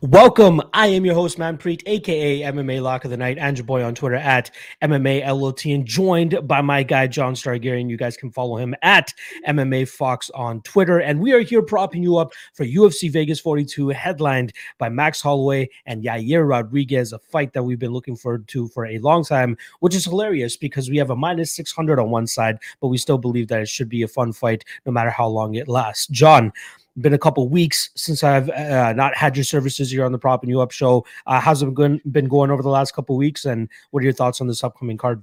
Welcome. I am your host, Manpreet, aka MMA Lock of the Night, Andrew Boy on Twitter at MMA LOT, and joined by my guy John Stargarian. You guys can follow him at MMA Fox on Twitter. And we are here propping you up for UFC Vegas 42, headlined by Max Holloway and Yair Rodriguez, a fight that we've been looking forward to for a long time, which is hilarious because we have a minus 600 on one side, but we still believe that it should be a fun fight no matter how long it lasts. John, been a couple weeks since I've uh, not had your services here on the Prop and You Up show. Uh, how's it been, been going over the last couple weeks, and what are your thoughts on this upcoming card?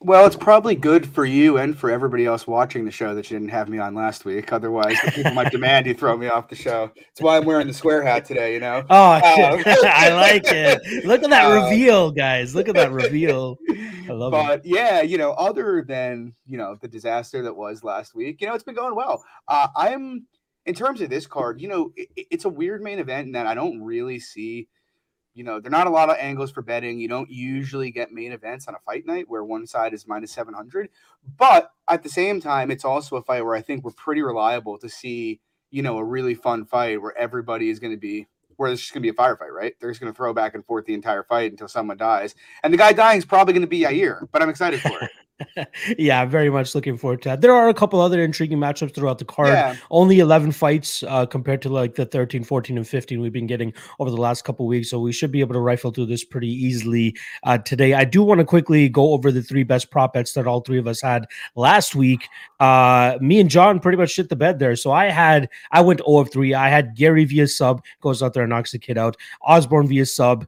Well, it's probably good for you and for everybody else watching the show that you didn't have me on last week. Otherwise, people might demand you throw me off the show. That's why I'm wearing the square hat today. You know. Oh, um, I like it. Look at that uh, reveal, guys. Look at that reveal. I love but, it. yeah, you know, other than you know the disaster that was last week, you know, it's been going well. Uh, I'm in terms of this card, you know, it, it's a weird main event in that I don't really see, you know, there are not a lot of angles for betting. You don't usually get main events on a fight night where one side is minus 700. But at the same time, it's also a fight where I think we're pretty reliable to see, you know, a really fun fight where everybody is going to be where it's just going to be a firefight, right? They're just going to throw back and forth the entire fight until someone dies. And the guy dying is probably going to be Yair, but I'm excited for it. yeah, very much looking forward to that. There are a couple other intriguing matchups throughout the card. Yeah. Only 11 fights uh, compared to like the 13, 14, and 15 we've been getting over the last couple weeks. So we should be able to rifle through this pretty easily uh, today. I do want to quickly go over the three best prop bets that all three of us had last week. Uh, me and John pretty much shit the bed there. So I had, I went 0 of 3. I had Gary via sub, goes out there and knocks the kid out. Osborne via sub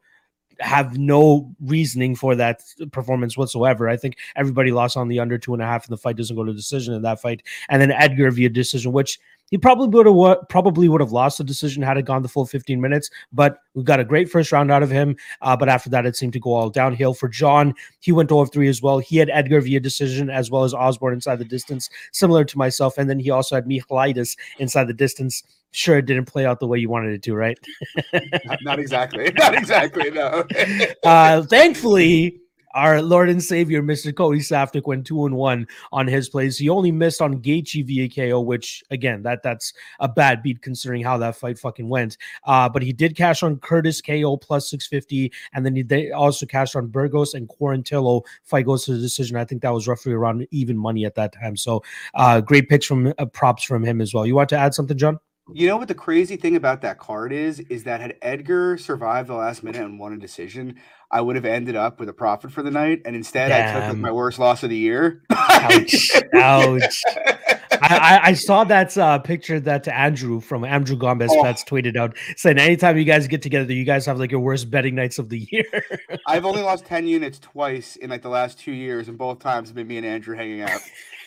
have no reasoning for that performance whatsoever. I think everybody lost on the under two and a half, and the fight doesn't go to decision in that fight. And then Edgar via decision, which he probably would have probably would have lost the decision had it gone the full 15 minutes. But we got a great first round out of him. Uh, but after that, it seemed to go all downhill for John. He went 0 3 as well. He had Edgar via decision as well as Osborne inside the distance, similar to myself. And then he also had Michailidis inside the distance sure it didn't play out the way you wanted it to, right? not, not, exactly. Not exactly. No. uh, thankfully, our Lord and Savior, Mr. Cody Saftik, went two and one on his plays. He only missed on Gaethje via KO, which again, that that's a bad beat considering how that fight fucking went. Uh, but he did cash on Curtis KO plus six fifty, and then he they also cashed on Burgos and Quarantillo. Fight goes to the decision. I think that was roughly around even money at that time. So, uh, great picks from uh, props from him as well. You want to add something, John? You know what the crazy thing about that card is? Is that had Edgar survived the last minute and won a decision, I would have ended up with a profit for the night. And instead, Damn. I took my worst loss of the year. Ouch. Ouch. I, I, saw that uh, picture that Andrew from Andrew Gomez oh. that's tweeted out saying anytime you guys get together, you guys have like your worst betting nights of the year. I've only lost 10 units twice in like the last two years, and both times have been me and Andrew hanging out.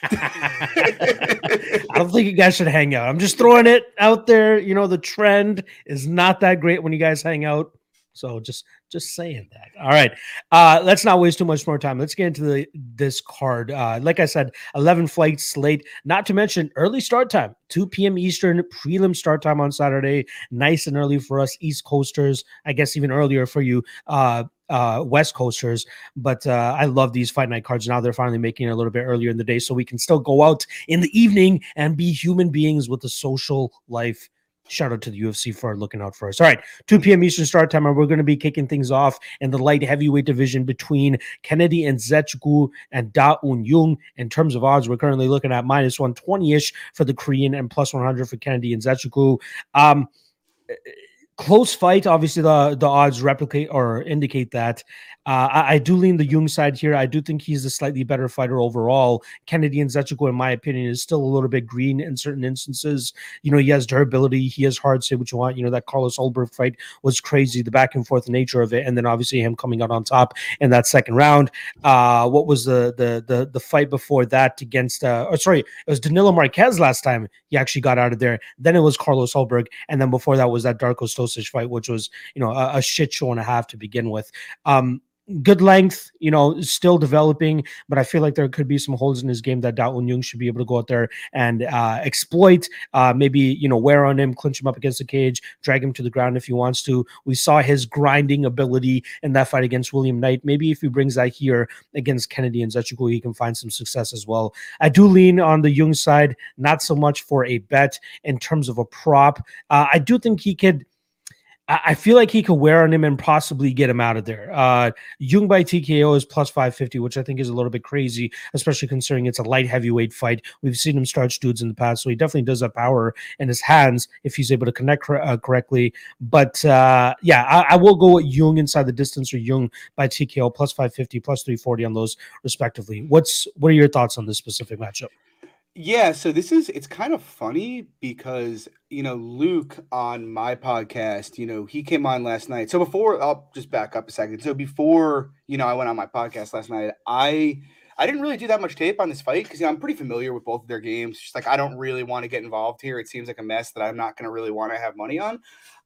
I don't think you guys should hang out. I'm just throwing it out there. You know, the trend is not that great when you guys hang out. So just just saying that. All right. Uh, let's not waste too much more time. Let's get into the this card. Uh, like I said, 11 flights late, not to mention early start time, 2 p.m. Eastern, prelim start time on Saturday. Nice and early for us East Coasters. I guess even earlier for you uh, uh, West Coasters. But uh, I love these fight night cards. Now they're finally making it a little bit earlier in the day so we can still go out in the evening and be human beings with a social life Shout out to the UFC for looking out for us. All right, 2 p.m. Eastern start time, and we're going to be kicking things off in the light heavyweight division between Kennedy Nzechukwu and Da Un Jung. In terms of odds, we're currently looking at minus 120 ish for the Korean and plus 100 for Kennedy Nzechukwu. Um, close fight. Obviously, the the odds replicate or indicate that. Uh, I, I, do lean the Jung side here. I do think he's a slightly better fighter overall. Kennedy Nzechukwu, in my opinion, is still a little bit green in certain instances. You know, he has durability. He has hard, say what you want. You know, that Carlos Ulberg fight was crazy, the back and forth nature of it. And then obviously him coming out on top in that second round. Uh, what was the the the the fight before that against uh oh sorry, it was Danilo Marques last time he actually got out of there. Then it was Carlos Ulberg. And then before that was that Darko Stosic fight, which was, you know, a, a shit show and a half to begin with. Um, good length, you know, still developing, but I feel like there could be some holes in his game that Da Un Jung should be able to go out there and uh, exploit. Uh, maybe, you know, wear on him, clinch him up against the cage, drag him to the ground if he wants to. We saw his grinding ability in that fight against William Knight. Maybe if he brings that here against Kennedy and Nzechukwu, he can find some success as well. I do lean on the Jung side, not so much for a bet in terms of a prop. Uh, I do think he could I feel like he could wear on him and possibly get him out of there. Uh, Jung by TKO is plus 550, which I think is a little bit crazy, especially considering it's a light heavyweight fight. We've seen him starch dudes in the past, so he definitely does have power in his hands if he's able to connect uh, correctly. But uh, yeah, I, I, will go with Jung inside the distance or Jung by TKO plus 550, plus 340 on those respectively. What's what are your thoughts on this specific matchup? Yeah, so this is it's kind of funny because you know Luke on my podcast, you know, he came on last night. So before I'll just back up a second. So before, you know, I went on my podcast last night, I I didn't really do that much tape on this fight because you know, I'm pretty familiar with both of their games. Just like I don't really want to get involved here. It seems like a mess that I'm not going to really want to have money on.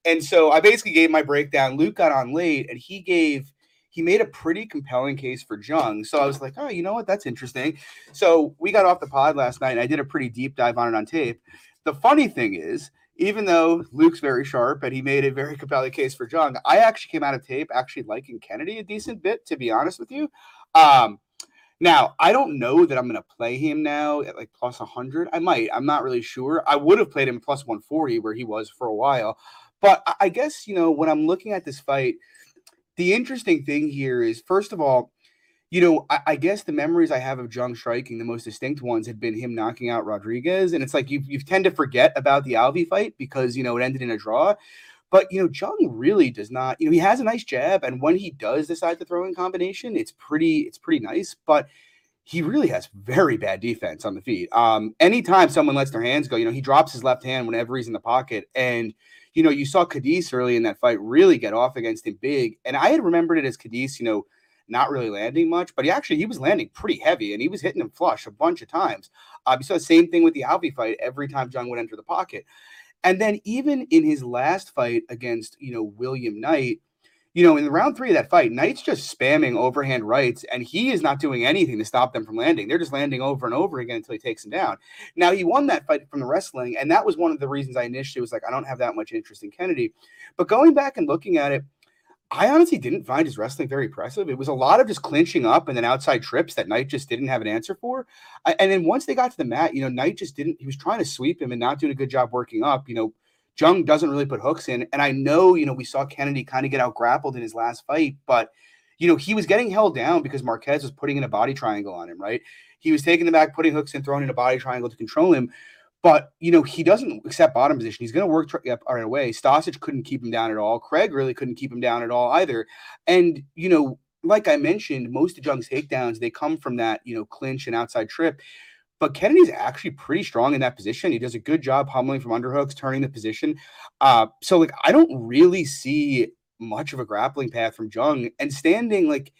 And so I basically gave my breakdown. Luke got on late and he gave he made a pretty compelling case for Jung. So I was like, oh, you know what? That's interesting. So we got off the pod last night and I did a pretty deep dive on it on tape. The funny thing is, even though Luke's very sharp and he made a very compelling case for Jung, I actually came out of tape actually liking Kennedy a decent bit, to be honest with you. Um, now, I don't know that I'm going to play him now at like plus 100. I might. I'm not really sure. I would have played him plus 140 where he was for a while. But I guess, you know, when I'm looking at this fight, the interesting thing here is, first of all, you know, I, I, guess the memories I have of Jung striking, the most distinct ones, had been him knocking out Rodriguez, and it's like you you tend to forget about the Alvey fight because you know it ended in a draw. But you know, Jung really does not. You know, he has a nice jab, and when he does decide to throw in combination, it's pretty it's pretty nice. But he really has very bad defense on the feet. Um, anytime someone lets their hands go, you know, he drops his left hand whenever he's in the pocket, and you know, you saw Khadis early in that fight really get off against him big. And I had remembered it as Khadis, you know, not really landing much, but he actually he was landing pretty heavy and he was hitting him flush a bunch of times. Uh, you saw the same thing with the Alvey fight every time Jung would enter the pocket. And then even in his last fight against, you know, William Knight, you know, in the round three of that fight, Knight's just spamming overhand rights, and he is not doing anything to stop them from landing. They're just landing over and over again until he takes them down. Now, he won that fight from the wrestling, and that was one of the reasons I initially was like, I don't have that much interest in Kennedy. But going back and looking at it, I honestly didn't find his wrestling very impressive. It was a lot of just clinching up and then outside trips that Knight just didn't have an answer for. And then once they got to the mat, you know, Knight just didn't, he was trying to sweep him and not doing a good job working up. You know, Jung doesn't really put hooks in. And I know, you know, we saw Kennedy kind of get out grappled in his last fight, but, you know, he was getting held down because Marques was putting in a body triangle on him, right? He was taking the back, putting hooks in, throwing in a body triangle to control him. But, you know, he doesn't accept bottom position. He's going to work right away. Stosic couldn't keep him down at all. Craig really couldn't keep him down at all either. And, you know, like I mentioned, most of Jung's takedowns, they come from that, you know, clinch and outside trip. But Kennedy's actually pretty strong in that position. He does a good job humbling from underhooks, turning the position. Uh, so like I don't really see much of a grappling path from Jung and standing like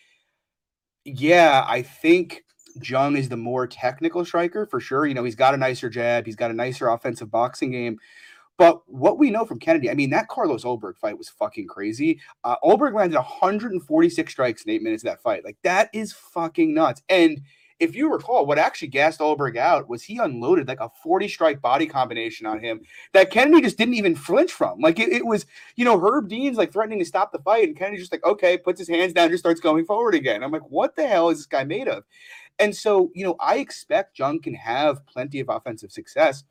yeah, I think Jung is the more technical striker for sure. You know, he's got a nicer jab, he's got a nicer offensive boxing game. But what we know from Kennedy, I mean, that Carlos Ulberg fight was fucking crazy. Uh, Ulberg landed 146 strikes in eight minutes of that fight. Like, that is fucking nuts. And if you recall, what actually gassed Ulberg out was he unloaded like a 40 strike body combination on him that Kennedy just didn't even flinch from. Like it, it, was, you know, Herb Dean's like threatening to stop the fight, and Kennedy just like, okay, puts his hands down, just starts going forward again. I'm like, what the hell is this guy made of? And so, you know, I expect Jung can have plenty of offensive success.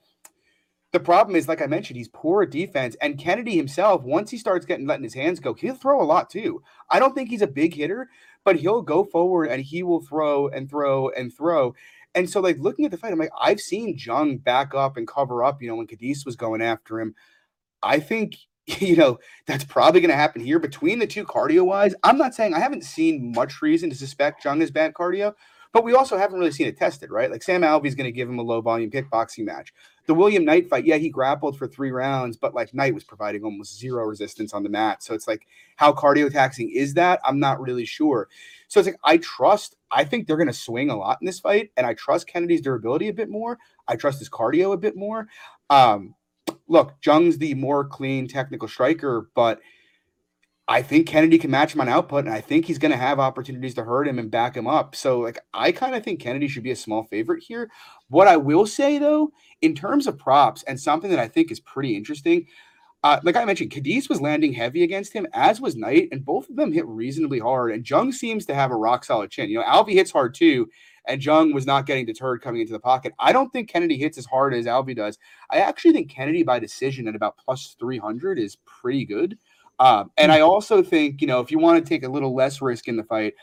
The problem is, like I mentioned, he's poor at defense. And Kennedy himself, once he starts getting letting his hands go, he'll throw a lot too. I don't think he's a big hitter, but he'll go forward and he will throw and throw and throw. And so, like looking at the fight, I'm like, I've seen Jung back up and cover up, you know, when Khadis was going after him. I think, you know, that's probably going to happen here between the two cardio wise. I'm not saying I haven't seen much reason to suspect Jung is bad cardio, but we also haven't really seen it tested, right? Like Sam Alvey's going to give him a low volume kickboxing match. The William Knight fight, yeah, he grappled for three rounds, but like Knight was providing almost zero resistance on the mat. So it's like, how cardio taxing is that? I'm not really sure. So it's like, I trust, I think they're going to swing a lot in this fight, and I trust Kennedy's durability a bit more. I trust his cardio a bit more. Um, look, Jung's the more clean technical striker, but I think Kennedy can match him on output, and I think he's going to have opportunities to hurt him and back him up. So, like, I kind of think Kennedy should be a small favorite here. What I will say, though, in terms of props, and something that I think is pretty interesting, uh, like I mentioned, Khadis was landing heavy against him, as was Knight, and both of them hit reasonably hard. And Jung seems to have a rock solid chin. You know, Alvey hits hard too, and Jung was not getting deterred coming into the pocket. I don't think Kennedy hits as hard as Alvey does. I actually think Kennedy by decision at about plus 300 is pretty good. Um, and I also think, you know, if you want to take a little less risk in the fight,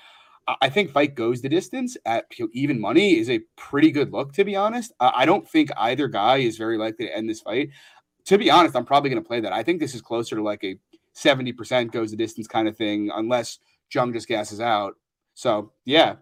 I- think fight goes the distance at even money is a pretty good look, to be honest. I don't think either guy is very likely to end this fight. To be honest, I'm probably going to play that. I think this is closer to like a 70% goes the distance kind of thing, unless Jung just gasses out. So, yeah,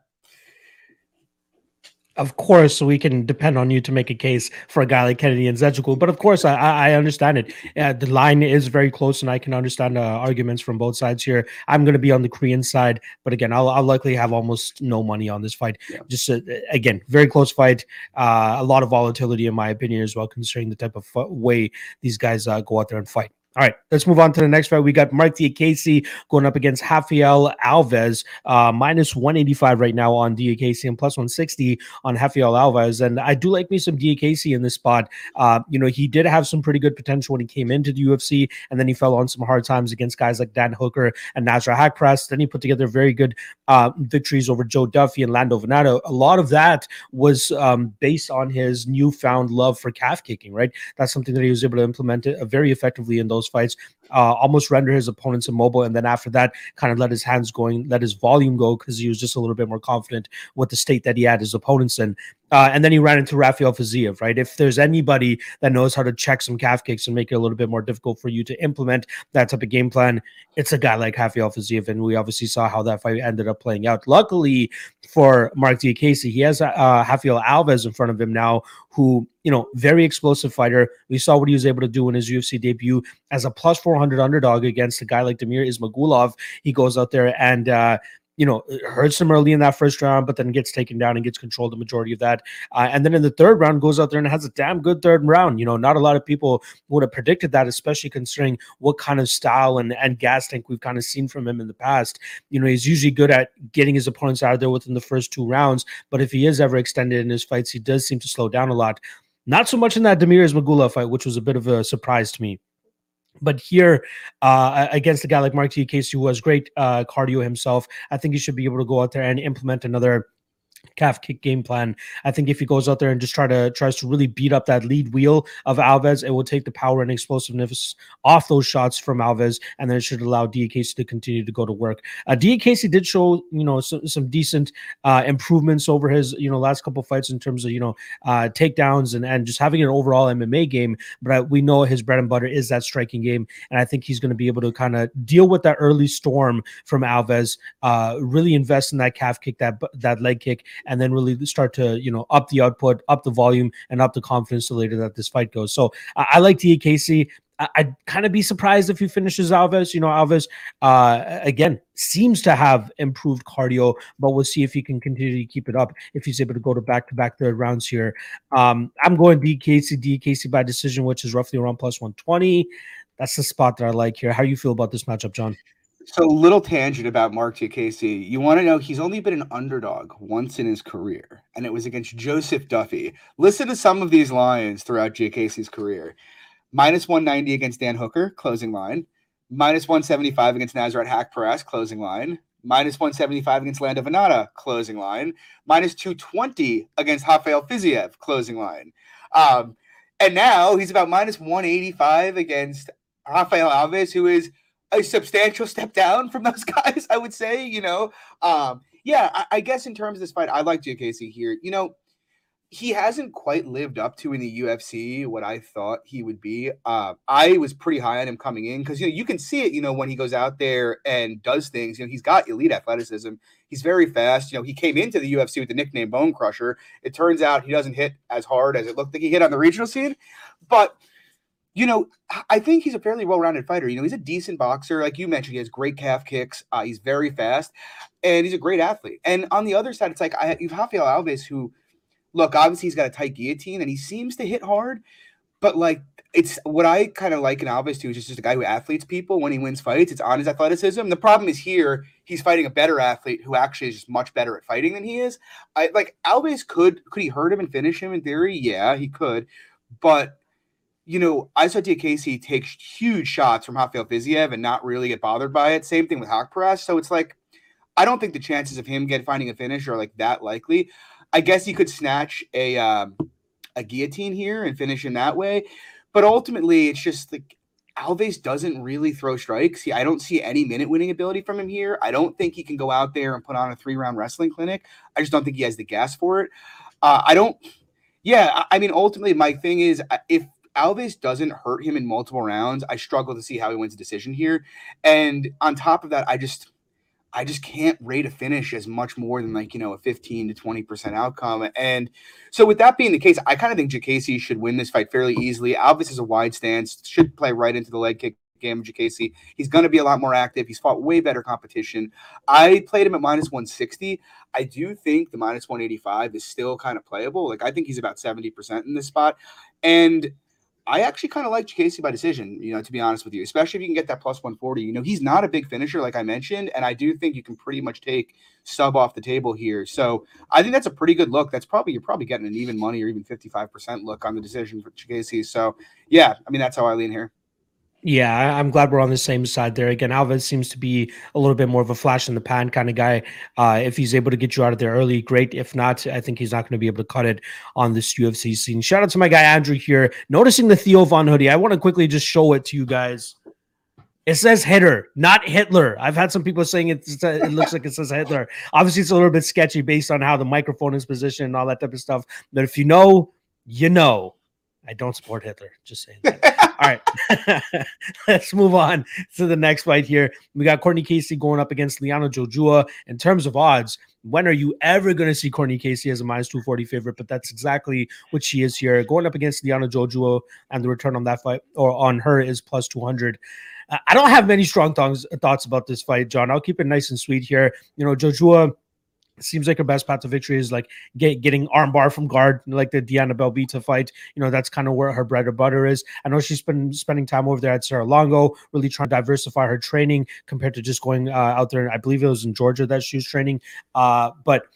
of course, we can depend on you to make a case for a guy like Kennedy and Nzechukwu. But of course, I, I understand it. Uh, the line is very close, and I can understand uh, arguments from both sides here. I'm going to be on the Korean side, but again, I'll, I'll likely have almost no money on this fight. Yeah. Just uh, again, very close fight. Uh, a lot of volatility, in my opinion, as well, considering the type of fu- way these guys uh, go out there and fight. All right, let's move on to the next fight. We got Mark Diakiese going up against Rafael Alves, uh, minus 185 right now on Diakiese and plus 160 on Rafael Alves. And I do like me some Diakiese in this spot. Uh, you know, he did have some pretty good potential when he came into the UFC, and then he fell on some hard times against guys like Dan Hooker and Nasrat Haqparast. Then he put together very good uh, victories over Joe Duffy and Lando Vannata. A lot of that was um, based on his newfound love for calf kicking, right? That's something that he was able to implement uh, very effectively in those fights, uh, almost render his opponents immobile. And then after that, kind of let his hands going, let his volume go because he was just a little bit more confident with the state that he had his opponents in. Uh, and then he ran into Rafael Fiziev, right? If there's anybody that knows how to check some calf kicks and make it a little bit more difficult for you to implement that type of game plan, it's a guy like Rafael Fiziev. And we obviously saw how that fight ended up playing out. Luckily for Mark Diakiese, he has uh, Rafael Alves in front of him now, who, you know, very explosive fighter. We saw what he was able to do in his UFC debut as a plus 400 underdog against a guy like Damir Ismagulov. He goes out there and, uh, you know, hurts him early in that first round, but then gets taken down and gets controlled the majority of that. Uh, and then in the third round, goes out there and has a damn good third round. You know, not a lot of people would have predicted that, especially considering what kind of style and, and gas tank we've kind of seen from him in the past. You know, he's usually good at getting his opponents out of there within the first two rounds, but if he is ever extended in his fights, he does seem to slow down a lot. Not so much in that Damir Ismagulov fight, which was a bit of a surprise to me. But here, uh, against a guy like Mark Diakiese, who has great uh, cardio himself, I think he should be able to go out there and implement another calf kick game plan. I think if he goes out there and just try to tries to really beat up that lead wheel of Alves, it will take the power and explosiveness off those shots from Alves, and then it should allow Diakiese to continue to go to work. Uh, Diakiese did show you know some, some decent uh, improvements over his you know last couple fights in terms of you know uh, takedowns and and just having an overall MMA game. But uh, we know his bread and butter is that striking game, and I think he's going to be able to kind of deal with that early storm from Alves. Uh, really invest in that calf kick, that that leg kick, and then really start to you know up the output, up the volume, and up the confidence the later that this fight goes. So I, I like Diakiese. I- I'd kind of be surprised if he finishes Alves. You know, Alves uh, again seems to have improved cardio, but we'll see if he can continue to keep it up. If he's able to go to back to back third rounds here, um, I'm going DKC DKC by decision, which is roughly around plus one twenty. That's the spot that I like here. How you feel about this matchup, John? So, little tangent about Mark Diakiese. You want to know he's only been an underdog once in his career, and it was against Joseph Duffy. Listen to some of these lines throughout Diakiese's career: minus 190 against Dan Hooker, closing line; minus 175 against Nasrat Haqparast, closing line; minus 175 against Lando Vannata, closing line; minus 220 against Rafael Fiziev, closing line. Um, and now he's about minus 185 against Rafael Alves, who is a substantial step down from those guys, I would say. You know, um, yeah, I, I guess in terms of this fight, I like Diakiese here. You know, he hasn't quite lived up to in the UFC what I thought he would be. Uh, I was pretty high on him coming in because you know you can see it. You know when he goes out there and does things. You know he's got elite athleticism. He's very fast. You know he came into the UFC with the nickname Bone Crusher. It turns out he doesn't hit as hard as it looked like he hit on the regional scene, but you know, I think he's a fairly well-rounded fighter. You know, he's a decent boxer, like you mentioned. He has great calf kicks. Uh, he's very fast, and he's a great athlete. And on the other side, it's like I you've Rafael Alves, who, look, obviously he's got a tight guillotine, and he seems to hit hard, but like it's what I kind of like in Alves too is just, just a guy who athletes people when he wins fights. It's on his athleticism. The problem is here he's fighting a better athlete who actually is just much better at fighting than he is. I like Alves could could he hurt him and finish him in theory? Yeah, he could, but you know, I saw Diakiese take huge shots from Rafael Fiziev and not really get bothered by it. Same thing with Haqparast. So it's like, I don't think the chances of him get finding a finish are like that likely. I guess he could snatch a um, a guillotine here and finish in that way, but ultimately, it's just like Alves doesn't really throw strikes. He, I don't see any minute winning ability from him here. I don't think he can go out there and put on a three round wrestling clinic. I just don't think he has the gas for it. Uh, I don't. Yeah, I, I mean, ultimately, my thing is uh, if Alves doesn't hurt him in multiple rounds, I struggle to see how he wins a decision here. And on top of that, I just I just can't rate a finish as much more than like, you know, a 15 to 20% outcome. And so with that being the case, I kind of think Diakiese should win this fight fairly easily. Alves is a wide stance, should play right into the leg kick game Diakiese. He's going to be a lot more active. He's fought way better competition. I played him at minus 160. I do think the minus 185 is still kind of playable. Like I think he's about 70% in this spot. And I actually kind of like Casey by decision, you know, to be honest with you, especially if you can get that plus 140. You know, he's not a big finisher, like I mentioned, and I do think you can pretty much take sub off the table here. So I think that's a pretty good look. That's probably you're probably getting an even money or even 55% look on the decision for Casey. So yeah, I mean that's how I lean here. Yeah, I'm glad we're on the same side there. Again, Alves seems to be a little bit more of a flash in the pan kind of guy. Uh, if he's able to get you out of there early, great. If not, I think he's not going to be able to cut it on this UFC scene. Shout out to my guy Andrew here, noticing the Theo Von hoodie. I want to quickly just show it to you guys. It says Hitler, not Hitler. I've had some people saying it, it looks like it says Hitler. Obviously, it's a little bit sketchy based on how the microphone is positioned and all that type of stuff. But if you know, you know. I don't support Hitler. Just saying. All right, let's move on to the next fight here. We got Courtney Casey going up against Liana Jojua. In terms of odds, when are you ever going to see Courtney Casey as a minus 240 favorite? But that's exactly what she is here. Going up against Liana Jojua, and the return on that fight or on her is plus 200. I don't have many strong thoughts, uh, thoughts about this fight, John. I'll keep it nice and sweet here. You know, Jojua seems like her best path to victory is like get, getting armbar from guard, like the Diana Belbita fight. You know, that's kind of where her bread and butter is. I know she's been spending time over there at Serra-Longo, really trying to diversify her training compared to just going uh, out there. I believe it was in Georgia that she was training. Uh, but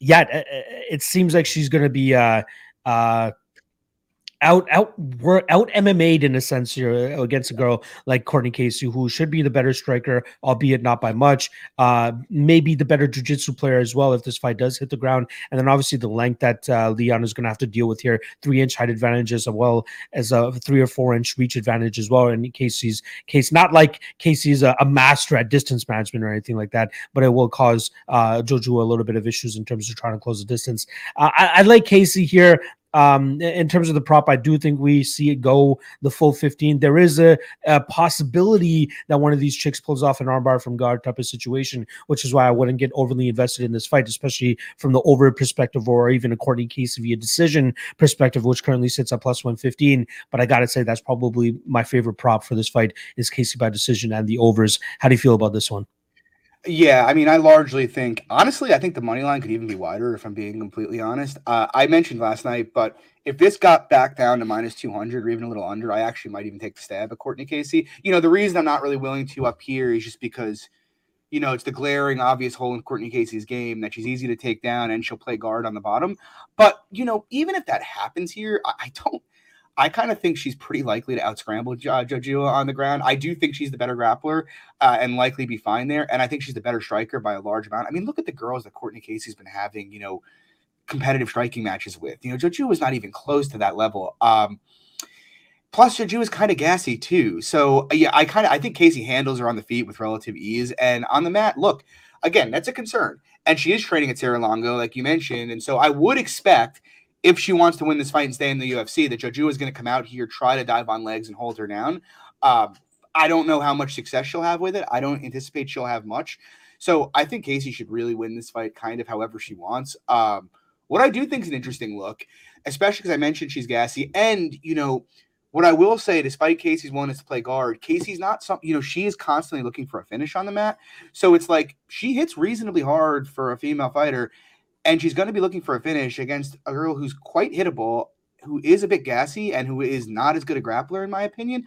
yeah, it, it, seems like she's going to be uh, uh, out out we're out MMA'd in a sense here uh, against a girl like Courtney Casey, who should be the better striker, albeit not by much. Uh, maybe the better jiu-jitsu player as well if this fight does hit the ground. And then obviously the length that uh, Leon is going to have to deal with here, three inch height advantage as well as a three or four inch reach advantage as well. In Casey's case, not like Casey's a, a master at distance management or anything like that, but it will cause uh, Jojo a little bit of issues in terms of trying to close the distance. Uh, I, I like Casey here. Um, in terms of the prop, I do think we see it go the full 15. There is a, a possibility that one of these chicks pulls off an armbar from guard type of situation, which is why I wouldn't get overly invested in this fight, especially from the over perspective or even a Courtney case via decision perspective, which currently sits at plus 115. But I got to say, that's probably my favorite prop for this fight is Casey by decision and the overs. How do you feel about this one? Yeah, I mean, I largely think, honestly, I think the money line could even be wider if I'm being completely honest. Uh, I mentioned last night, but if this got back down to minus 200 or even a little under, I actually might even take the stab at Courtney Casey. You know, the reason I'm not really willing to up here is just because, you know, it's the glaring, obvious hole in Courtney Casey's game that she's easy to take down and she'll play guard on the bottom. But, you know, even if that happens here, I, I don't I kind of think she's pretty likely to outscramble uh, Jojua on the ground. I do think she's the better grappler uh, and likely be fine there. And I think she's the better striker by a large amount. I mean, look at the girls that Courtney Casey's been having, you know, competitive striking matches with. You know, Jojua was not even close to that level. Um, plus, Jojua is kind of gassy too. So yeah, I kind of I think Casey handles her on the feet with relative ease. And on the mat, look, again, that's a concern. And she is training at Serra-Longo, like you mentioned. And so I would expect – if she wants to win this fight and stay in the UFC, that Jojo is going to come out here, try to dive on legs and hold her down. Um, I don't know how much success she'll have with it. I don't anticipate she'll have much. So I think Casey should really win this fight kind of however she wants. Um, what I do think is an interesting look, especially because I mentioned she's gassy. And, you know, what I will say, despite Casey's willingness to play guard, Casey's not some, you know, she is constantly looking for a finish on the mat. So it's like she hits reasonably hard for a female fighter and she's going to be looking for a finish against a girl who's quite hittable, who is a bit gassy, and who is not as good a grappler, in my opinion.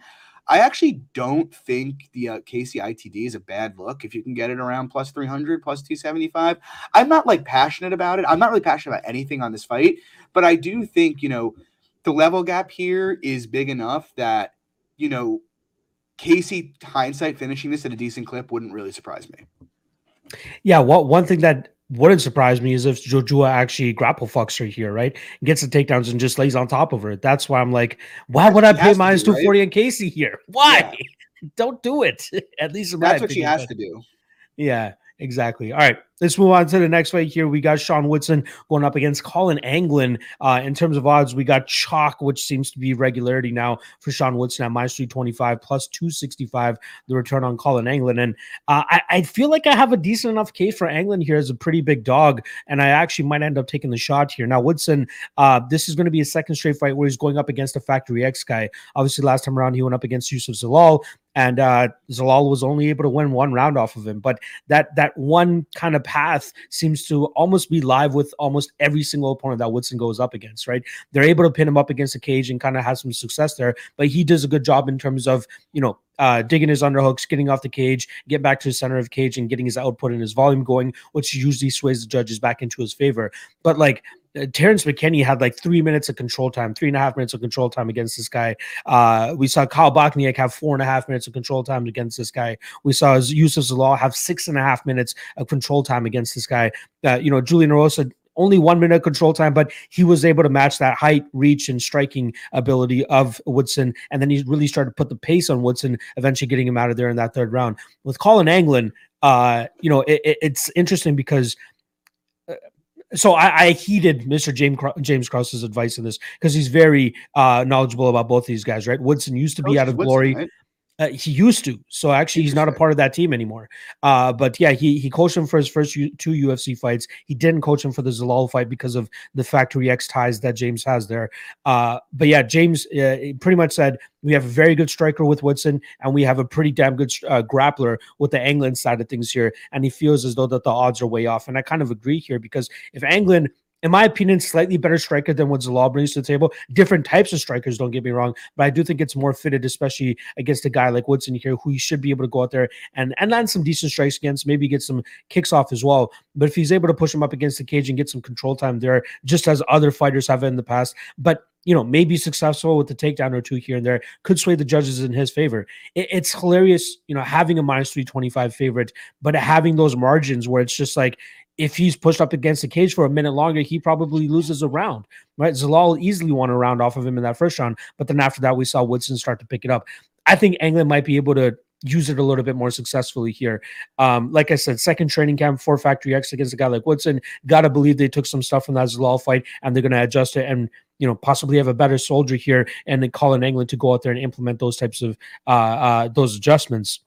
I actually don't think the uh, Casey ITD is a bad look if you can get it around plus 300, plus 275. I'm not like passionate about it. I'm not really passionate about anything on this fight, but I do think, you know, the level gap here is big enough that, you know, Casey hindsight finishing this at a decent clip wouldn't really surprise me. Yeah, well, one thing that wouldn't surprise me is if Jojua actually grapple fucks her here, right? Gets the takedowns and just lays on top of her. That's why I'm like, why would I pay has minus do, right? 240 on Casey here? Why? Don't do it. At least That's what she has but- to do. Yeah, exactly. All right, let's move on to the next fight here. We got Sean Woodson going up against Collin Anglin. Uh, in terms of odds, we got chalk, which seems to be regularity now for Sean Woodson at minus 325 plus 265, the return on Collin Anglin. And uh, I, I feel like I have a decent enough case for Anglin here as a pretty big dog, and I actually might end up taking the shot here. Now, Woodson, uh, this is going to be a second straight fight where he's going up against a Factory X guy. Obviously, last time around, he went up against Youssef Zalal, and uh, Zalal was only able to win one round off of him. But that that one kind of path seems to almost be live with almost every single opponent that Woodson goes up against, right? They're able to pin him up against the cage and kind of have some success there, but he does a good job in terms of, you know, uh, digging his underhooks, getting off the cage, get back to the center of cage, and getting his output and his volume going, which usually sways the judges back into his favor. But like uh, Terrance McKinney had like three minutes of control time, three and a half minutes of control time against this guy. Uh, we saw Kyle Bochniak have four and a half minutes of control time against this guy. We saw Youssef Zalal have six and a half minutes of control time against this guy. Uh, you know, Julian Erosa only one minute control time, but he was able to match that height, reach, and striking ability of Woodson. And then he really started to put the pace on Woodson, eventually getting him out of there in that third round. With Colin Anglin, uh, you know, it, it- it's interesting because so I, I heeded Mr. James James Krause's advice in this because he's very uh, knowledgeable about both these guys, right? Woodson used to be Coach out of Woodson, glory. right? Uh, he used to, so actually he's not a part of that team anymore. Uh, but yeah, he he coached him for his first U- two UFC fights. He didn't coach him for the Zalal fight because of the Factory X ties that James has there. Uh, but yeah, James uh, pretty much said we have a very good striker with Woodson, and we have a pretty damn good uh, grappler with the Anglin side of things here. And he feels as though that the odds are way off, and I kind of agree here because if Anglin in my opinion, slightly better striker than what Zalal brings to the table. Different types of strikers, don't get me wrong, but I do think it's more fitted, especially against a guy like Woodson here, who he should be able to go out there and, and land some decent strikes against, maybe get some kicks off as well. But if he's able to push him up against the cage and get some control time there, just as other fighters have in the past, but you know, maybe successful with the takedown or two here and there, could sway the judges in his favor. It- it's hilarious, you know, having a minus 325 favorite, but having those margins where it's just like, if he's pushed up against the cage for a minute longer, he probably loses a round. Right? Zalal easily won a round off of him in that first round, but then after that, we saw Woodson start to pick it up. I think Anglin might be able to use it a little bit more successfully here. Um, like I said, second training camp for Factory X against a guy like Woodson. Gotta believe they took some stuff from that Zalal fight and they're gonna adjust it and you know possibly have a better soldier here and then call in Anglin to go out there and implement those types of uh, uh, those adjustments.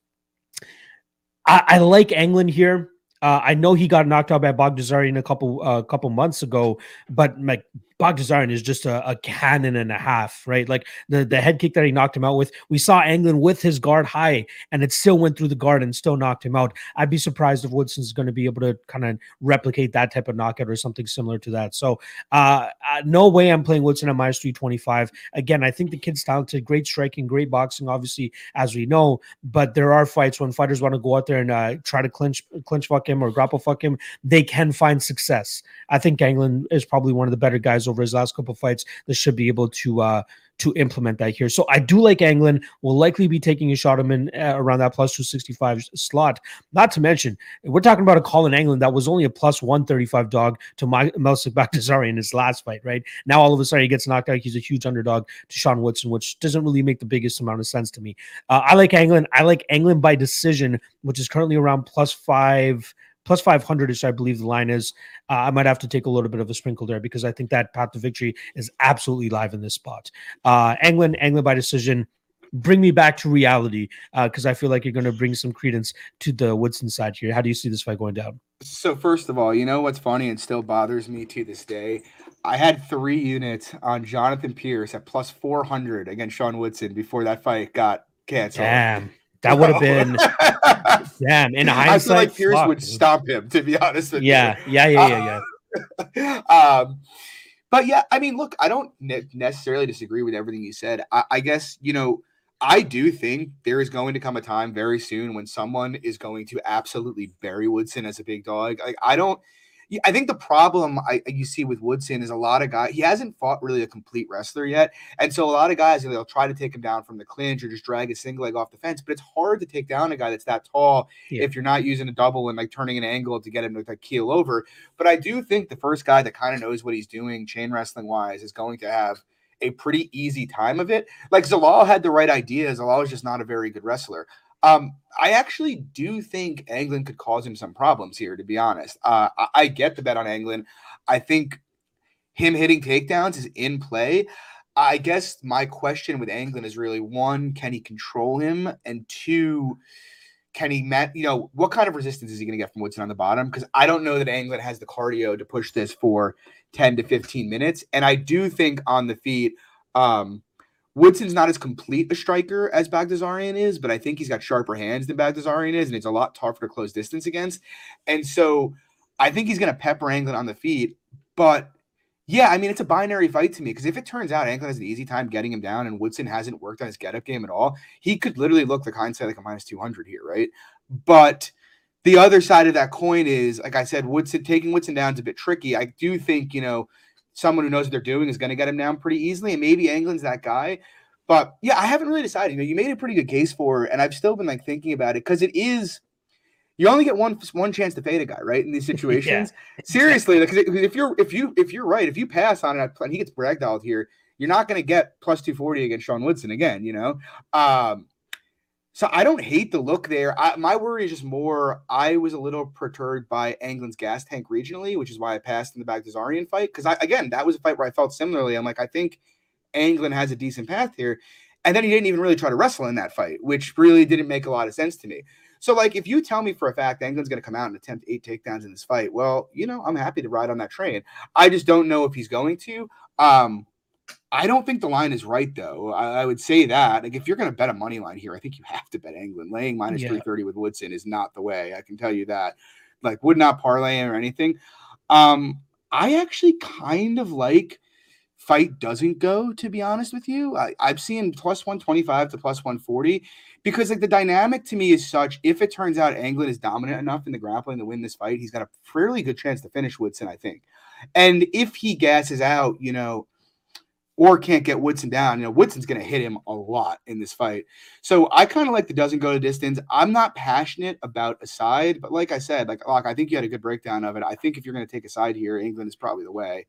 I, I like Anglin here. Uh, I know he got knocked out by Baghdasaryan a couple a uh, couple months ago, but like Baghdasaryan is just a, a cannon and a half, right? Like the the head kick that he knocked him out with. We saw Anglin with his guard high, and it still went through the guard and still knocked him out. I'd be surprised if Woodson's going to be able to kind of replicate that type of knockout or something similar to that. So, uh, uh, no way I'm playing Woodson at minus three twenty five. Again, I think the kid's talented, great striking, great boxing, obviously as we know. But there are fights when fighters want to go out there and uh, try to clinch clinch fuck him or grapple fuck him, they can find success. I think Anglin is probably one of the better guys over his last couple fights that should be able to uh to implement that here. So I do like Anglin. Will likely be taking a shot him in uh, around that plus 265 slot. Not to mention, we're talking about a Collin Anglin that was only a plus 135 dog to my Melsik Baghdasaryan in his last fight, right? Now all of a sudden he gets knocked out. He's a huge underdog to Sean Woodson, which doesn't really make the biggest amount of sense to me. Uh, I like Anglin. I like Anglin by decision, which is currently around plus five plus 500 ish, I believe the line is. Uh, I might have to take a little bit of a sprinkle there because I think that path to victory is absolutely live in this spot. Uh, Anglin, Anglin by decision. Bring me back to reality because I feel like you're going to bring some credence to the Woodson side here. How do you see this fight going down? So first of all, you know what's funny and still bothers me to this day? I had three units on Jonathan Pearce at plus 400 against Sean Woodson before that fight got canceled. Damn, that would have been damn. In hindsight, I feel like Pearce fuck, would stomp him, to be honest with Yeah, yeah, yeah, yeah, yeah. you. um, but yeah, I mean, look, I don't ne- necessarily disagree with everything you said. I, I guess you know, I do think there is going to come a time very soon when someone is going to absolutely bury Woodson as a big dog. Like, I don't. I think the problem I you see with Woodson is a lot of guys. He hasn't fought really a complete wrestler yet, and so a lot of guys they'll try to take him down from the clinch or just drag his single leg off the fence. But it's hard to take down a guy that's that tall Yeah. if you're not using a double and like turning an angle to get him to like keel over. But I do think the first guy that kind of knows what he's doing chain wrestling wise is going to have a pretty easy time of it. Like Zalal had the right ideas. Zalal is just not a very good wrestler. Um, I actually do think Anglin could cause him some problems here, to be honest. Uh, I, I get the bet on Anglin. I think him hitting takedowns is in play. I guess my question with Anglin is really one, can he control him? And two, can he met, you know, what kind of resistance is he going to get from Woodson on the bottom? Because I don't know that Anglin has the cardio to push this for 10 to 15 minutes. And I do think on the feet, um, Woodson's not as complete a striker as Baghdasaryan is, but I think he's got sharper hands than Baghdasaryan is, and it's a lot tougher to close distance against. And so I think he's going to pepper Anglin on the feet. But yeah, I mean, it's a binary fight to me because if it turns out Anglin has an easy time getting him down and Woodson hasn't worked on his get up game at all, he could literally look like hindsight like a minus 200 here, right? But the other side of that coin is, like I said, Woodson taking Woodson down is a bit tricky. I do think, you know, someone who knows what they're doing is going to get him down pretty easily, and maybe Anglin's that guy. But yeah, I haven't really decided. You know, you made a pretty good case for, it, and I've still been like thinking about it because it is. You only get one one chance to fade a guy, right? In these situations, seriously, because if you're if you if you're right, if you pass on it and he gets bragdoled here, you're not going to get plus two forty against Sean Woodson again. You know, um, so I don't hate the look there. I, my worry is just more. I was a little perturbed by Anglin's gas tank regionally, which is why I passed in the Baghdasaryan fight. Because again, that was a fight where I felt similarly. I'm like, I think Anglin has a decent path here, and then he didn't even really try to wrestle in that fight, which really didn't make a lot of sense to me. So, like, if you tell me for a fact Anglin's going to come out and attempt eight takedowns in this fight, well, you know, I'm happy to ride on that train. I just don't know if he's going to. Um, I don't think the line is right, though. I, I would say that. Like, if you're going to bet a money line here, I think you have to bet Anglin. Laying minus Yeah. 330 with Woodson is not the way. I can tell you that. Like, would not parlay or anything. Um, I actually kind of like fight doesn't go, to be honest with you. I, I've seen plus 125 to plus 140 because like the dynamic to me is such if it turns out Anglin is dominant enough in the grappling to win this fight, he's got a fairly good chance to finish Woodson, I think. And if he gasses out, you know, or can't get Woodson down, you know, Woodson's going to hit him a lot in this fight. So I kind of like the doesn't go to distance. I'm not passionate about a side, but like I said, like, like I think you had a good breakdown of it. I think if you're going to take a side here, Anglin is probably the way.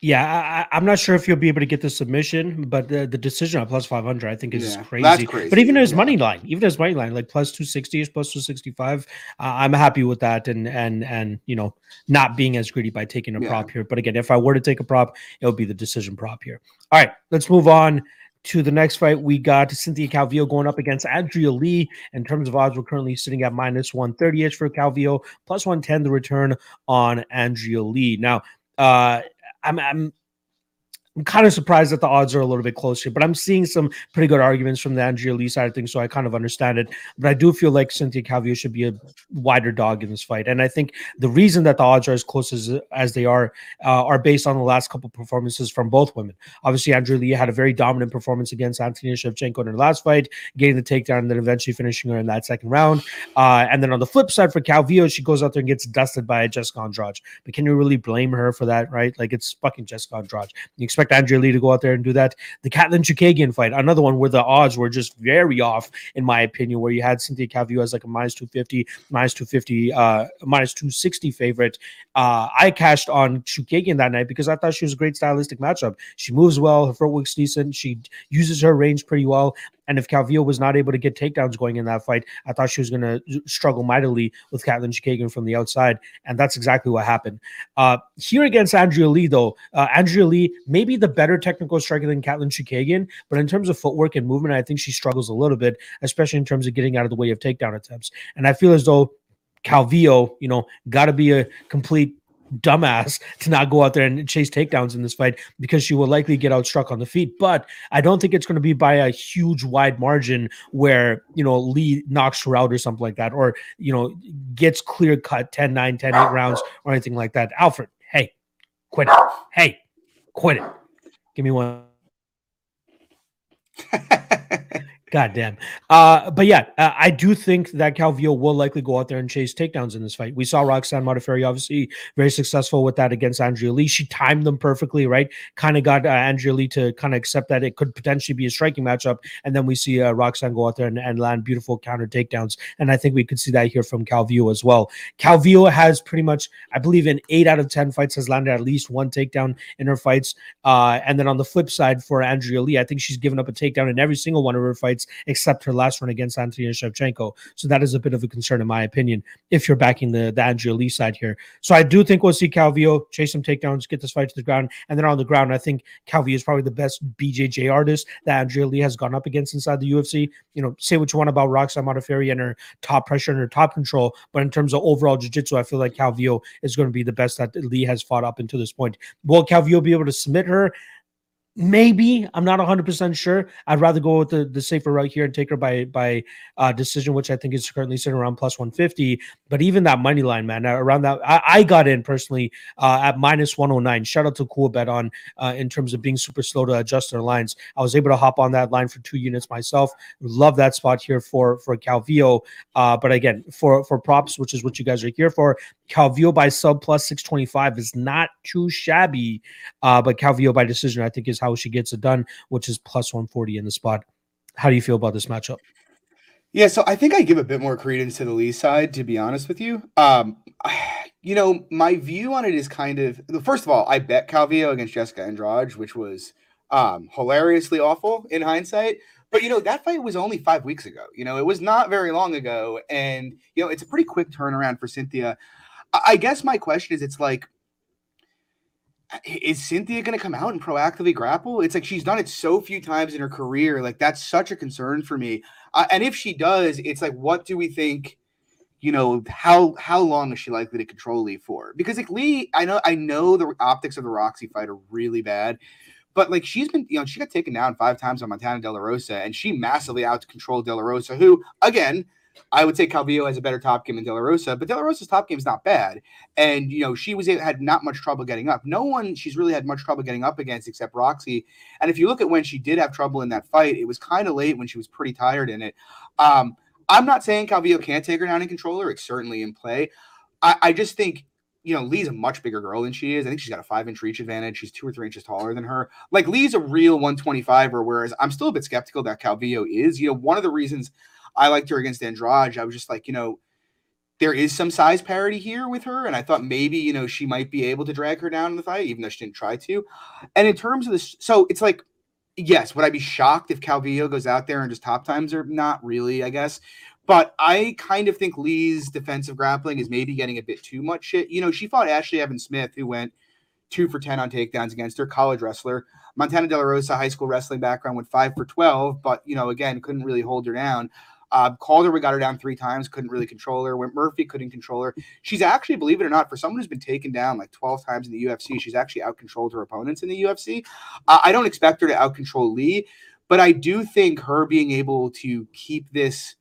Yeah, I, I'm not sure if you'll be able to get the submission, but the, the decision on plus 500, I think, is Yeah, crazy. crazy, But even his yeah. money line, even his money line, like plus 260 ish, plus 265, uh, I'm happy with that. And, and, and, you know, not being as greedy by taking a Yeah. prop here. But again, if I were to take a prop, it would be the decision prop here. All right, let's move on to the next fight. We got Cynthia Calvillo going up against Andrea Lee. In terms of odds, we're currently sitting at minus 130 ish for Calvillo, plus 110 the return on Andrea Lee. Now, uh, I'm, I'm I'm kind of surprised that the odds are a little bit closer, but I'm seeing some pretty good arguments from the Andrea Lee side of things, so I kind of understand it. But I do feel like Cynthia Calvillo should be a wider dog in this fight, and I think the reason that the odds are as close as as they are uh, are based on the last couple performances from both women. Obviously, Andrea Lee had a very dominant performance against Antonina Shevchenko in her last fight, getting the takedown and then eventually finishing her in that second round. Uh, and then on the flip side for Calvillo, she goes out there and gets dusted by Jessica Andrade. But can you really blame her for that, right? Like it's fucking Jessica Andrade. You expect Andrea Lee to go out there and do that. The Katlyn Chookagian fight, another one where the odds were just very off, in my opinion, where you had Cynthia Calvillo as like a minus 250, minus 250, uh, minus 260 favorite. Uh, I cashed on Chookagian that night because I thought she was a great stylistic matchup. She moves well, her footwork's decent, she uses her range pretty well. And if Calvillo was not able to get takedowns going in that fight, I thought she was going to struggle mightily with Katlyn Chookagian from the outside. And that's exactly what happened. Uh, here against Andrea Lee, though, uh, Andrea Lee may be the better technical striker than Katlyn Chookagian, but in terms of footwork and movement, I think she struggles a little bit, especially in terms of getting out of the way of takedown attempts. And I feel as though Calvillo, you know, got to be a complete dumbass to not go out there and chase takedowns in this fight because she will likely get outstruck on the feet. But I don't think it's going to be by a huge wide margin where, you know, Lee knocks her out or something like that, or, you know, gets clear cut 10 9, 10 8 rounds or anything like that. Alfred, hey, quit it. Hey, quit it. Give me one. God damn. Uh, but yeah, uh, I do think that Calvillo will likely go out there and chase takedowns in this fight. We saw Roxanne Modafferi obviously very successful with that against Andrea Lee. She timed them perfectly, right? Kind of got uh, Andrea Lee to kind of accept that it could potentially be a striking matchup. And then we see uh, Roxanne go out there and, and land beautiful counter takedowns. And I think we could see that here from Calvillo as well. Calvillo has pretty much, I believe, in eight out of 10 fights, has landed at least one takedown in her fights. Uh, and then on the flip side for Andrea Lee, I think she's given up a takedown in every single one of her fights except her last run against Anthony Shevchenko. So that is a bit of a concern, in my opinion, if you're backing the, the Andrea Lee side here. So I do think we'll see Calvillo chase some takedowns, get this fight to the ground. And then on the ground, I think Calvillo is probably the best BJJ artist that Andrea Lee has gone up against inside the UFC. You know, say what you want about Roxanne Modafferi and her top pressure and her top control, but in terms of overall jiu-jitsu, I feel like Calvillo is going to be the best that Lee has fought up until this point. Will Calvillo be able to submit her? Maybe I'm not 100 percent sure. I'd rather go with the, the safer route here and take her by by uh, decision, which I think is currently sitting around plus 150. But even that money line, man, around that, I, I got in personally uh, at minus 109. Shout out to Coolbet on uh, in terms of being super slow to adjust their lines. I was able to hop on that line for two units myself. Love that spot here for for Calvillo. Uh, but again, for for props, which is what you guys are here for, Calvillo by sub plus 625 is not too shabby. Uh, but Calvillo by decision, I think, is how she gets it done, which is plus 140 in the spot. How do you feel about this matchup? Yeah, so I think I give a bit more credence to the Lee side, to be honest with you. Um, you know, my view on it is kind of first of all, I bet Calvillo against Jessica Andrade, which was um, hilariously awful in hindsight. But you know, that fight was only five weeks ago. You know, it was not very long ago, and you know, it's a pretty quick turnaround for Cynthia. I, I guess my question is, it's like is Cynthia going to come out and proactively grapple? It's like she's done it so few times in her career. Like that's such a concern for me. Uh, and if she does, it's like, what do we think? You know how how long is she likely to control Lee for? Because like Lee, I know I know the optics of the Roxy fight are really bad, but like she's been, you know, she got taken down five times on Montana De La Rosa, and she massively out controlled De La Rosa, who again I would say Calvillo has a better top game than De La Rosa, but De La Rosa's top game is not bad. And you know, she was had not much trouble getting up. No one she's really had much trouble getting up against except Roxy. And if you look at when she did have trouble in that fight, it was kind of late when she was pretty tired in it. Um, I'm not saying Calvillo can't take her down in controller. It's certainly in play. I, I just think you know, Lee's a much bigger girl than she is. I think she's got a five inch reach advantage. She's two or three inches taller than her. Like Lee's a real 125er, whereas I'm still a bit skeptical that Calvillo is. You know, one of the reasons I liked her against Andrade. I was just like, you know, there is some size parity here with her, and I thought maybe you know she might be able to drag her down in the fight, even though she didn't try to. And in terms of this, so it's like, yes, would I be shocked if Calvillo goes out there and just top times her? Not really, I guess. But I kind of think Lee's defensive grappling is maybe getting a bit too much shit. You know, she fought Ashlee Evans Smith, who went two for 10 on takedowns against her, college wrestler. Montana De La Rosa, high school wrestling background, went five for 12, but, you know, again, couldn't really hold her down. Uh, Calder, we got her down three times, couldn't really control her. When Murphy couldn't control her. She's actually, believe it or not, for someone who's been taken down like 12 times in the UFC, she's actually out controlled her opponents in the UFC. Uh, I don't expect her to out control Lee, but I do think her being able to keep this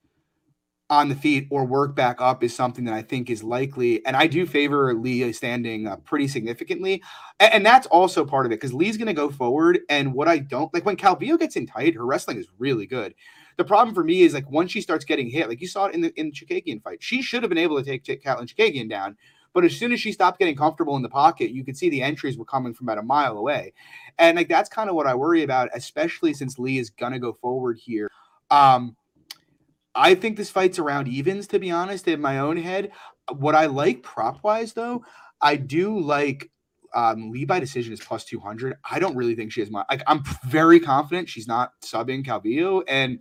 on the feet or work back up is something that I think is likely. And I do favor Lee standing uh, pretty significantly. And, and, that's also part of it because Lee's going to go forward. And what I don't like when Calvillo gets in tight, her wrestling is really good. The problem for me is like once she starts getting hit, like you saw it in the in the Chookagian fight, she should have been able to take Ch- Katlyn Chookagian down. But as soon as she stopped getting comfortable in the pocket, you could see the entries were coming from about a mile away. And like that's kind of what I worry about, especially since Lee is gonna go forward here. Um, I think this fight's around evens, to be honest, in my own head. What I like prop wise, though, I do like um, Lee by decision is plus 200. I don't really think she has my, like, I'm very confident she's not subbing Calvillo. And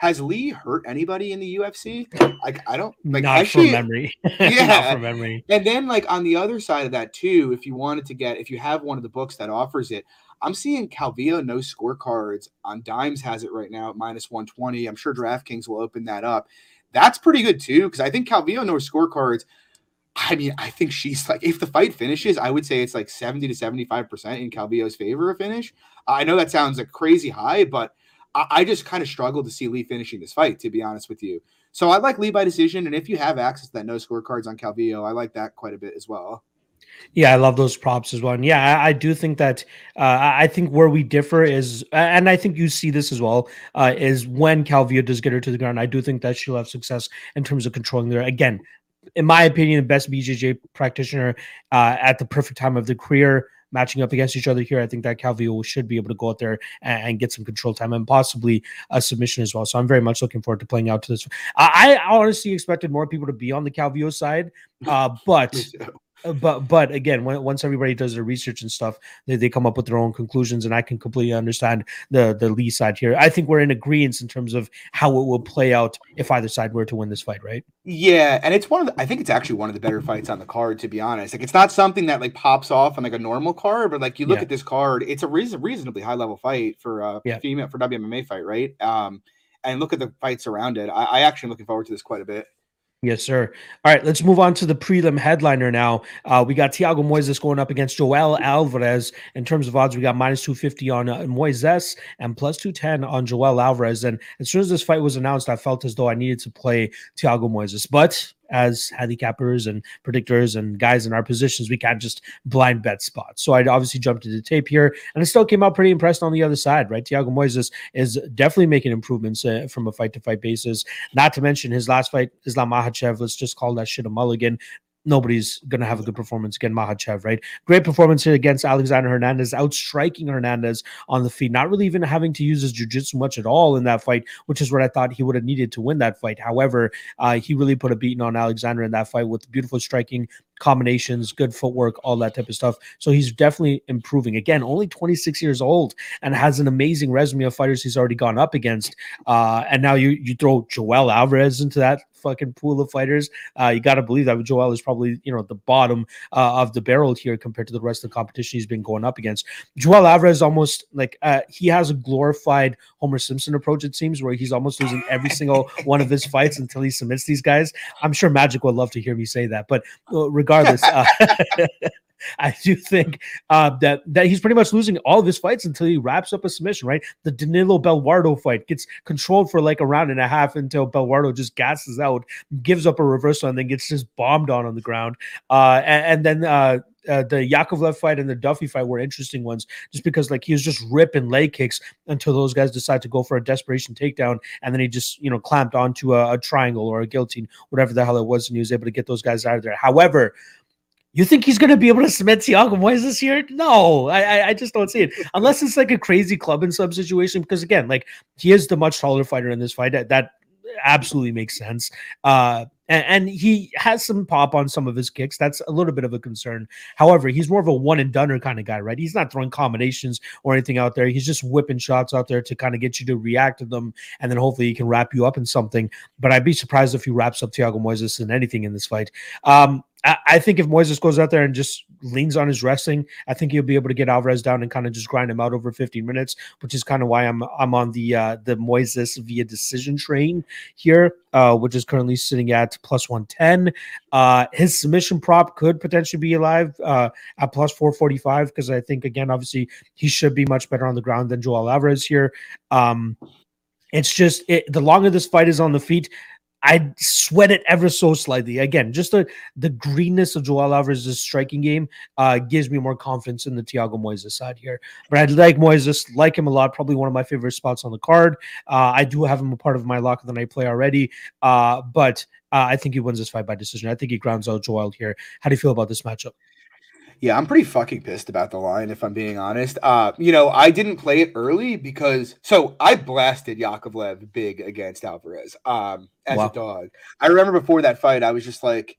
has Lee hurt anybody in the UFC? Like I don't like not from memory. Yeah, not from memory. And then like on the other side of that too, if you wanted to get if you have one of the books that offers it, I'm seeing Calvillo no scorecards on Dimes has it right now at minus 120. I'm sure DraftKings will open that up. That's pretty good too because I think Calvillo no scorecards. I mean, I think she's like, if the fight finishes, I would say it's like 70 to 75% in Calvillo's favor of finish. I know that sounds like crazy high, but I, I just kind of struggle to see Lee finishing this fight, to be honest with you. So I like Lee by decision. And if you have access to that no scorecards on Calvillo, I like that quite a bit as well. Yeah, I love those props as well. And yeah, I, I do think that uh, I think where we differ is, and I think you see this as well, uh, is when Calvillo does get her to the ground. I do think that she'll have success in terms of controlling there. Again, in my opinion, the best BJJ practitioner uh, at the perfect time of the career matching up against each other here. I think that Calvillo should be able to go out there and, and, get some control time and possibly a submission as well. So I'm very much looking forward to playing out to this. I, I honestly expected more people to be on the Calvillo side, uh, but but but again, when, once everybody does their research and stuff, they, they come up with their own conclusions, and I can completely understand the the Lee side here. I think we're in agreement in terms of how it will play out if either side were to win this fight, right? Yeah, and it's one of the, I think it's actually one of the better fights on the card, to be honest. Like it's not something that like pops off on like a normal card, but like you look yeah. at this card, it's a reason, reasonably high level fight for uh yeah. female for WMMA fight, right? Um, and look at the fights around it. I, I actually am looking forward to this quite a bit. Yes, sir. All right, let's move on to the prelim headliner now. Uh, we got Thiago Moises going up against Joel Alvarez. In terms of odds, we got minus 250 on uh, Moises and plus 210 on Joel Alvarez. And as soon as this fight was announced, I felt as though I needed to play Thiago Moises. But as handicappers and predictors and guys in our positions, we can't just blind bet spots. So I obviously jumped into tape here, and it still came out pretty impressed on the other side, right? Thiago Moises is definitely making improvements uh, from a fight to fight basis. Not to mention his last fight, Islam Makhachev. Let's just call that shit a mulligan nobody's going to have a good performance against Makhachev, right? Great performance here against Alexander Hernandez, outstriking Hernandez on the feet, not really even having to use his jiu-jitsu much at all in that fight, which is what I thought he would have needed to win that fight. However, uh, he really put a beating on Alexander in that fight with beautiful striking, combinations, good footwork, all that type of stuff. So he's definitely improving. Again, only 26 years old and has an amazing resume of fighters he's already gone up against. Uh, and now you you throw Joel Alvarez into that fucking pool of fighters. Uh, you got to believe that Joel is probably you know at the bottom uh, of the barrel here compared to the rest of the competition he's been going up against. Joel Alvarez almost like uh, he has a glorified Homer Simpson approach. It seems where he's almost losing every single one of his fights until he submits these guys. I'm sure Magic would love to hear me say that, but uh, regardless. I do think uh, that that he's pretty much losing all of his fights until he wraps up a submission. Right, the Danilo Belluardo fight gets controlled for like a round and a half until Belluardo just gasses out, gives up a reversal, and then gets just bombed on on the ground. Uh, and, and then uh, uh, the Yakovlev fight and the Duffy fight were interesting ones, just because like he was just ripping leg kicks until those guys decide to go for a desperation takedown, and then he just you know clamped onto a, a triangle or a guillotine, whatever the hell it was, and he was able to get those guys out of there. However, you think he's going to be able to submit Thiago Moises this year? No, I, I just don't see it unless it's like a crazy club and sub situation. Because again, like he is the much taller fighter in this fight. That, that absolutely makes sense. Uh, and, and, he has some pop on some of his kicks. That's a little bit of a concern. However, he's more of a one and doneer kind of guy, right? He's not throwing combinations or anything out there. He's just whipping shots out there to kind of get you to react to them, and then hopefully he can wrap you up in something. But I'd be surprised if he wraps up Thiago Moises in anything in this fight. Um, I, think if Moises goes out there and just leans on his wrestling, I think he'll be able to get Alvarez down and kind of just grind him out over 15 minutes, which is kind of why I'm I'm on the uh, the Moises via decision train here, uh, which is currently sitting at plus 110. Uh, his submission prop could potentially be alive uh, at plus 445 because I think again, obviously, he should be much better on the ground than Joel Alvarez here. Um, it's just it, the longer this fight is on the feet, I sweat it ever so slightly. Again, just the the greenness of Joel Alvarez's striking game uh, gives me more confidence in the Thiago Moises side here. But I like Moises, like him a lot. Probably one of my favorite spots on the card. Uh, I do have him a part of my lock of the night play already. Uh, but uh, I think he wins this fight by decision. I think he grounds out Joel here. How do you feel about this matchup? Yeah, I'm pretty fucking pissed about the line, if I'm being honest. Uh, you know, I didn't play it early because so I blasted Yakovlev big against Alvarez um, as wow. a dog. I remember before that fight, I was just like,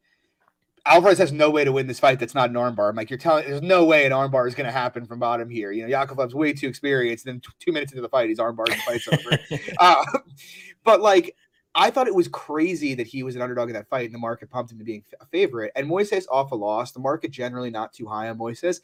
Alvarez has no way to win this fight that's not an armbar. I'm like, you're telling there's no way an armbar is going to happen from bottom here. You know, Yakovlev's way too experienced. And Then t- two minutes into the fight, he's armbar and fight's over. uh, but like, I thought it was crazy that he was an underdog in that fight, and the market pumped him to being a favorite. And Moises off a loss. The market generally not too high on Moises.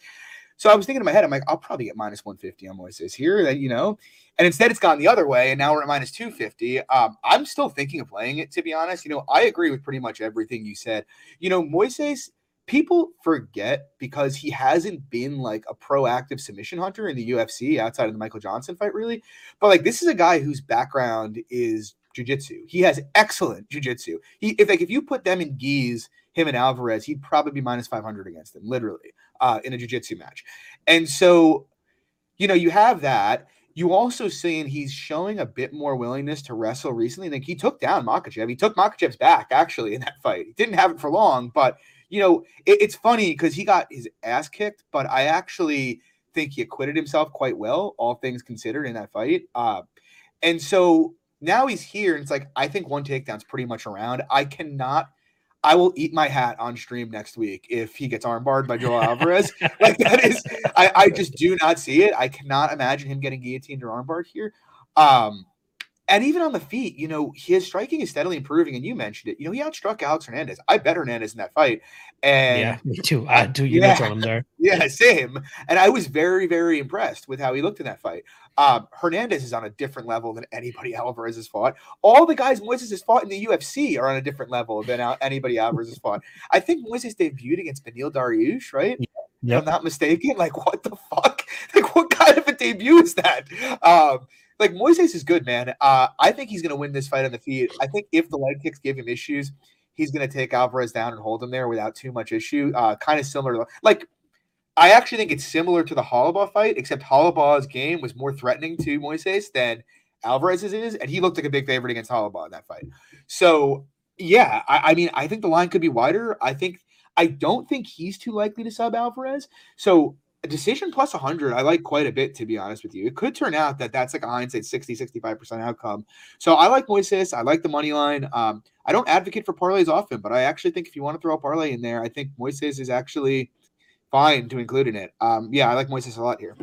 So I was thinking in my head, I'm like, I'll probably get minus 150 on Moises here, that you know. And instead, it's gone the other way, and now we're at minus 250. Um, I'm still thinking of playing it, to be honest. You know, I agree with pretty much everything you said. You know, Moises, people forget because he hasn't been like a proactive submission hunter in the UFC outside of the Michael Johnson fight, really. But like, this is a guy whose background is jujitsu. He has excellent jujitsu. He if like if you put them in geese, him and Alvarez, he'd probably be minus 500 against them, literally, uh, in a jiu-jitsu match. And so, you know, you have that. You also seeing he's showing a bit more willingness to wrestle recently. Like he took down Makhachev. He took Makhachev's back actually in that fight. He didn't have it for long, but you know, it, it's funny because he got his ass kicked, but I actually think he acquitted himself quite well, all things considered, in that fight. Uh, and so now he's here, and it's like I think one takedown's pretty much around. I cannot. I will eat my hat on stream next week if he gets armbarred by Joel Alvarez. like that is, I, I just do not see it. I cannot imagine him getting guillotined or armbarred here. Um, and even on the feet, you know, his striking is steadily improving. And you mentioned it. You know, he outstruck Alex Hernandez. I bet Hernandez in that fight. And yeah, me too. I do you yeah, him there. Yeah, same. And I was very, very impressed with how he looked in that fight. Um, Hernandez is on a different level than anybody Alvarez has fought. All the guys Moises has fought in the UFC are on a different level than anybody Alvarez has fought. I think Moises debuted against Beneil Dariush, right? Yep. If I'm not mistaken. Like, what the fuck? Like, what kind of a debut is that? Um, like Moises is good, man. Uh, I think he's going to win this fight on the feet. I think if the leg kicks give him issues, he's going to take Alvarez down and hold him there without too much issue. Uh, kind of similar to like. I actually think it's similar to the Holobaugh fight, except Holobaugh's game was more threatening to Moises than Alvarez's is, and he looked like a big favorite against Holobaugh in that fight. So, yeah, I, I mean, I think the line could be wider. I think I don't think he's too likely to sub Alvarez. So a decision plus 100 i like quite a bit to be honest with you it could turn out that that's like a hindsight 60 65% outcome so i like moises i like the money line um, i don't advocate for parlays often but i actually think if you want to throw a parlay in there i think moises is actually fine to include in it. Um, yeah i like moises a lot here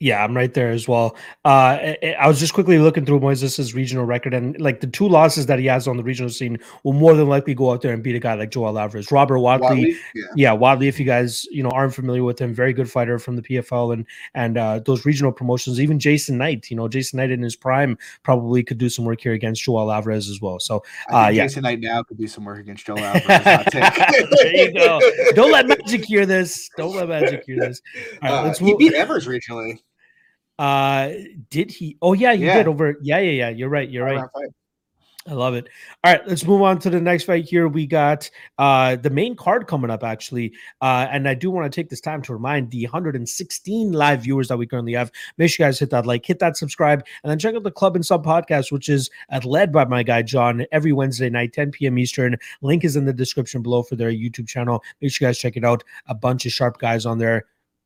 yeah, I'm right there as well. Uh, I was just quickly looking through Moises' regional record, and like the two losses that he has on the regional scene will more than likely go out there and beat a guy like Joel Alvarez. Robert Watley, Watley? Yeah. yeah, Watley. If you guys you know aren't familiar with him, very good fighter from the PFL and and uh, those regional promotions. Even Jason Knight, you know, Jason Knight in his prime probably could do some work here against Joel Alvarez as well. So uh, yeah, Jason Knight now could do some work against Joel Alvarez. there you go. Don't let Magic hear this. Don't let Magic hear this. All right, uh, let's he move. beat Evers regionally. Uh, did he? Oh yeah, he yeah. did over. Yeah, yeah, yeah. You're right. You're right. I love it. All right, let's move on to the next fight here. We got uh the main card coming up actually. Uh and I do want to take this time to remind the 116 live viewers that we currently have. Make sure you guys hit that like, hit that subscribe, and then check out the Club and Sub podcast, which is at led by my guy John every Wednesday night, 10 p.m. Eastern. Link is in the description below for their YouTube channel. Make sure you guys check it out. A bunch of sharp guys on there.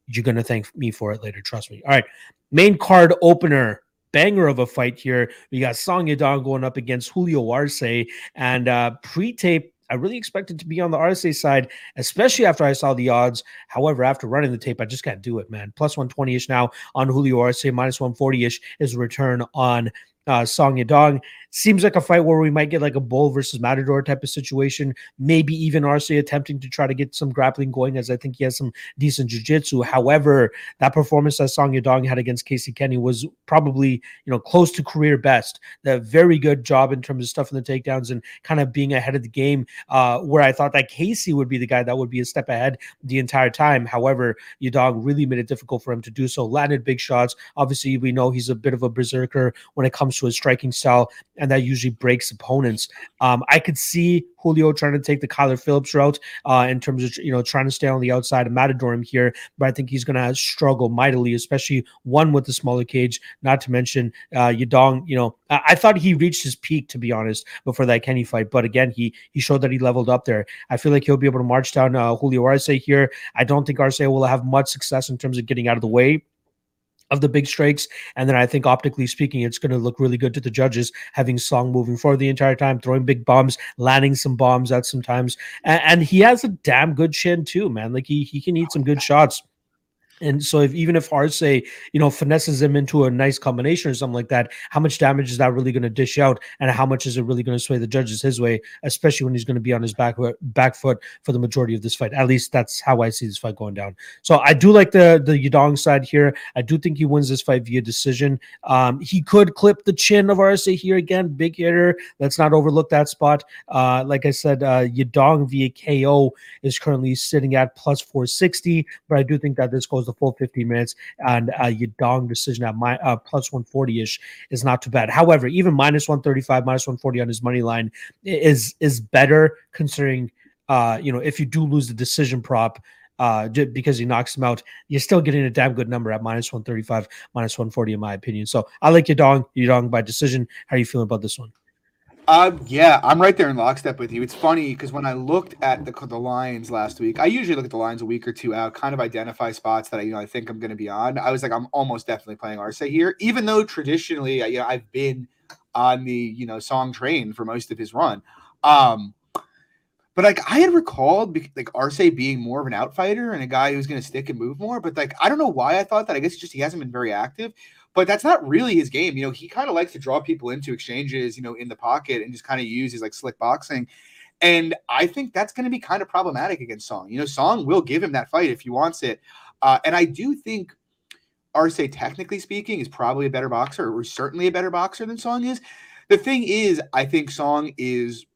You're gonna thank me for it later. Trust me. All right. Main card opener, banger of a fight here. We got Song Yadong going up against Julio Arce, and uh, pre-tape. I really expected to be on the Arce side, especially after I saw the odds. However, after running the tape, I just can't do it, man. Plus 120 ish now on Julio Arce, minus 140 ish is return on uh, Song Yadong. Seems like a fight where we might get like a bull versus matador type of situation. Maybe even Arce attempting to try to get some grappling going, as I think he has some decent jiu-jitsu. However, that performance that Song Yadong had against Casey Kenney was probably you know close to career best. A very good job in terms of stuff in the takedowns and kind of being ahead of the game. Uh, where I thought that Casey would be the guy that would be a step ahead the entire time. However, Yadong really made it difficult for him to do so. Landed big shots. Obviously, we know he's a bit of a berserker when it comes to his striking style and that usually breaks opponents. Um, I could see Julio trying to take the Kyler Phillips route uh, in terms of you know trying to stay on the outside of Matador him here, but I think he's going to struggle mightily, especially one with the smaller cage. Not to mention uh, Yadong. You know, I-, I thought he reached his peak to be honest before that Kenney fight, but again he he showed that he leveled up there. I feel like he'll be able to march down uh, Julio Arce here. I don't think Arce will have much success in terms of getting out of the way of the big strikes. And then I think optically speaking, it's going to look really good to the judges having Song moving forward the entire time, throwing big bombs, landing some bombs at sometimes. And, and he has a damn good chin too, man. Like he he can eat some good shots. And so, if even if Arce, you know, finesses him into a nice combination or something like that, how much damage is that really going to dish out, and how much is it really going to sway the judges his way, especially when he's going to be on his back back foot for the majority of this fight? At least that's how I see this fight going down. So I do like the the Yadong side here. I do think he wins this fight via decision. Um, he could clip the chin of Arce here again, big hitter. Let's not overlook that spot. Uh, like I said, uh, Yadong via KO is currently sitting at plus 460, but I do think that this goes the full 15 minutes, and uh, Yadong decision at my uh, plus 140 ish is not too bad. However, even minus 135, minus 140 on his money line is is better considering uh, you know if you do lose the decision prop uh, because he knocks him out, you're still getting a damn good number at minus 135, minus 140, in my opinion. So I like Yadong, Yadong by decision. How are you feeling about this one? Uh, yeah, I'm right there in lockstep with you. It's funny because when I looked at the the lines last week, I usually look at the lines a week or two out, kind of identify spots that I you know I think I'm going to be on. I was like, I'm almost definitely playing Arce here, even though traditionally, you know, I've been on the you know song train for most of his run. Um, but like I had recalled like Arce being more of an outfighter and a guy who's going to stick and move more. But like I don't know why I thought that. I guess just he hasn't been very active but that's not really his game. You know, he kind of likes to draw people into exchanges, you know, in the pocket and just kind of use his like slick boxing. And I think that's going to be kind of problematic against Song. You know, Song will give him that fight if he wants it. Uh, and I do think Arce, technically speaking, is probably a better boxer, or certainly a better boxer than Song is. The thing is, I think Song is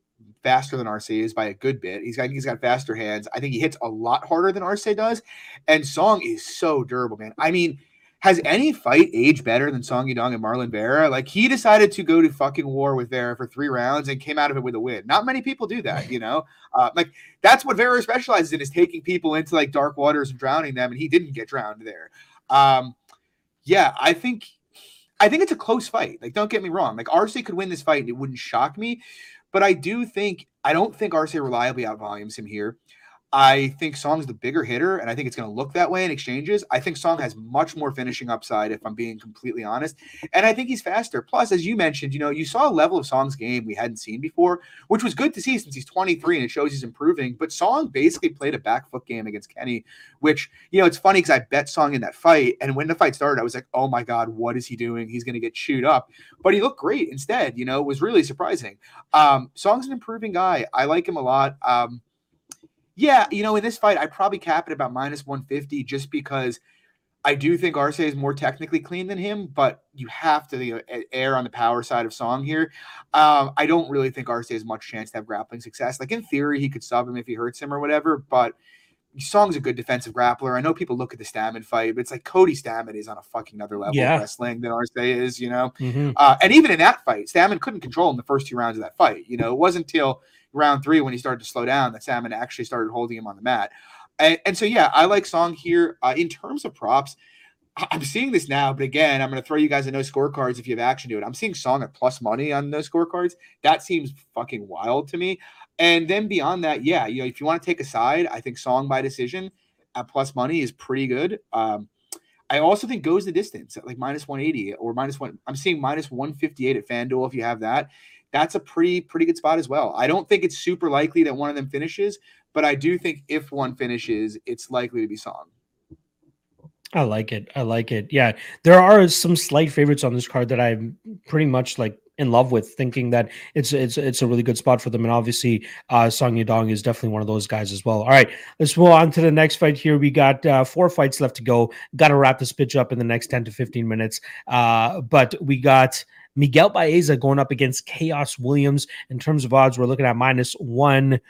faster than Arce is by a good bit. He's got he's got faster hands. I think he hits a lot harder than Arce does, and Song is so durable, man. I mean, has any fight aged better than Song Yadong and Marlon Vera? Like he decided to go to fucking war with Vera for three rounds and came out of it with a win. Not many people do that, you know. Uh, like that's what Vera specializes in is taking people into like dark waters and drowning them, and he didn't get drowned there. Um, yeah, I think I think it's a close fight. Like, don't get me wrong. Like Arce could win this fight, and it wouldn't shock me. But I do think I don't think Arce reliably outvolumes him here. I think Song's the bigger hitter, and I think it's going to look that way in exchanges. I think Song has much more finishing upside, if I'm being completely honest. And I think he's faster. Plus, as you mentioned, you know, you saw a level of Song's game we hadn't seen before, which was good to see since he's 23 and it shows he's improving. But Song basically played a back foot game against Kenney, which, you know, it's funny because I bet Song in that fight. And when the fight started, I was like, oh my God, what is he doing? He's going to get chewed up. But he looked great instead, you know, it was really surprising. Um, Song's an improving guy. I like him a lot. Um, yeah, you know, in this fight, I probably cap it about minus 150 just because I do think Arce is more technically clean than him, but you have to you know, err on the power side of Song here. Um, I don't really think Arce has much chance to have grappling success. Like in theory, he could sub him if he hurts him or whatever, but Song's a good defensive grappler. I know people look at the Stamann fight, but it's like Cody Stamann is on a fucking other level yeah. of wrestling than Arce is, you know. Mm-hmm. Uh, and even in that fight, Stamann couldn't control him the first two rounds of that fight. You know, it wasn't until round three when he started to slow down that Stamann actually started holding him on the mat. And, and so, yeah, I like Song here. Uh, in terms of props, I'm seeing this now, but again, I'm going to throw you guys a no scorecards if you have action to it. I'm seeing Song at plus money on no scorecards. That seems fucking wild to me. And then beyond that, yeah, you know, if you want to take a side, I think Song by decision at plus money is pretty good. Um, I also think goes the distance at like minus 180 or minus one. I'm seeing minus 158 at FanDuel if you have that that's a pretty pretty good spot as well. I don't think it's super likely that one of them finishes, but I do think if one finishes, it's likely to be Song. I like it. I like it. Yeah, there are some slight favorites on this card that I'm pretty much like in love with, thinking that it's it's it's a really good spot for them. And obviously, uh, Song Yadong is definitely one of those guys as well. All right, let's move on to the next fight here. We got uh, four fights left to go. Got to wrap this pitch up in the next ten to fifteen minutes. Uh, but we got Miguel Baeza going up against Khaos Williams. In terms of odds, we're looking at minus one.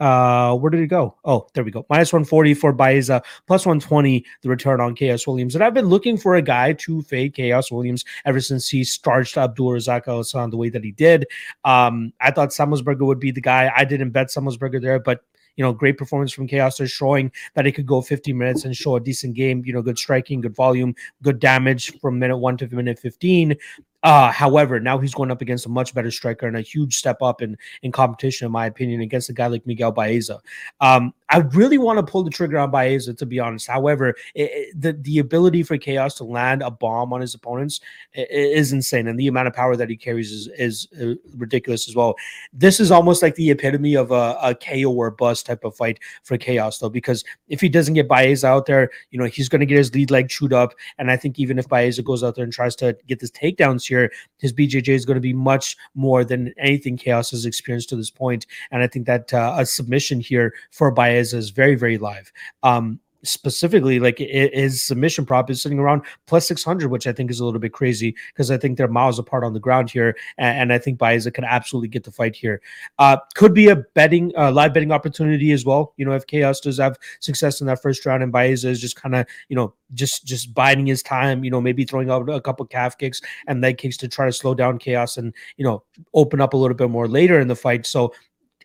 Uh, where did it go? Oh, there we go. Minus 140 for Baeza, plus 120 the return on Khaos Williams. And I've been looking for a guy to fade Khaos Williams ever since he starched Abdul Razak Alhassan the way that he did. Um, I thought Semelsberger would be the guy. I didn't bet Semelsberger there, but you know, great performance from Khaos. They're showing that he could go 50 minutes and show a decent game, you know, good striking, good volume, good damage from minute one to minute 15. Uh, however, now he's going up against a much better striker and a huge step up in in competition, in my opinion, against a guy like Miguel Baeza. Um, I really want to pull the trigger on Baeza, to be honest. However, it, it, the the ability for Khaos to land a bomb on his opponents is insane, and the amount of power that he carries is is uh, ridiculous as well. This is almost like the epitome of a, a KO or bust type of fight for Khaos, though, because if he doesn't get Baeza out there, you know he's going to get his lead leg chewed up, and I think even if Baeza goes out there and tries to get this takedowns here, his BJJ is going to be much more than anything Khaos has experienced to this point. And I think that uh, a submission here for Baez is very, very live. Um, specifically like his submission prop is sitting around plus 600 which i think is a little bit crazy because i think they're miles apart on the ground here and, and i think baeza can absolutely get the fight here. Uh could be a betting uh, live betting opportunity as well. You know if khaos does have success in that first round and baeza is just kind of you know just just biding his time you know maybe throwing out a couple calf kicks and leg kicks to try to slow down khaos and you know open up a little bit more later in the fight. So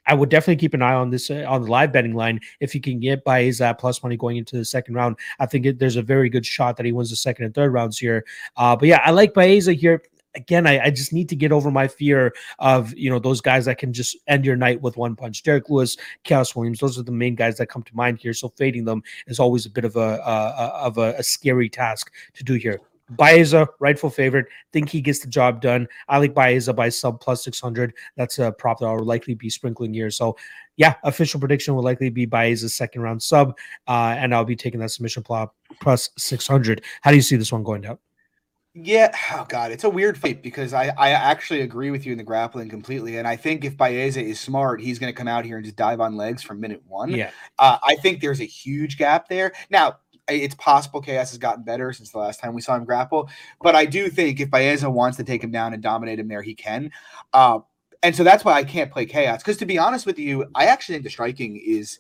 I would definitely keep an eye on this uh, on the live betting line. If you can get by Baeza plus money going into the second round, I think it, there's a very good shot that he wins the second and third rounds here. Uh, but yeah, I like Baeza here. Again, I, I just need to get over my fear of you know those guys that can just end your night with one punch. Derrick Lewis, Khaos Williams, those are the main guys that come to mind here. So fading them is always a bit of a uh, of a, a scary task to do here. Baeza, rightful favorite. Think he gets the job done. I like Baeza by sub plus 600. That's a prop that I'll likely be sprinkling here. So, yeah, official prediction will likely be Baeza's second round sub. Uh, and I'll be taking that submission plot plus 600. How do you see this one going down? Yeah, oh god, it's a weird fight because I I actually agree with you in the grappling completely, and I think if Baeza is smart, he's going to come out here and just dive on legs from minute one. Yeah. Uh, I think there's a huge gap there. Now, it's possible Khaos has gotten better since the last time we saw him grapple, but I do think if Baeza wants to take him down and dominate him there, he can. Uh, and so that's why I can't play Khaos. Because to be honest with you, I actually think the striking is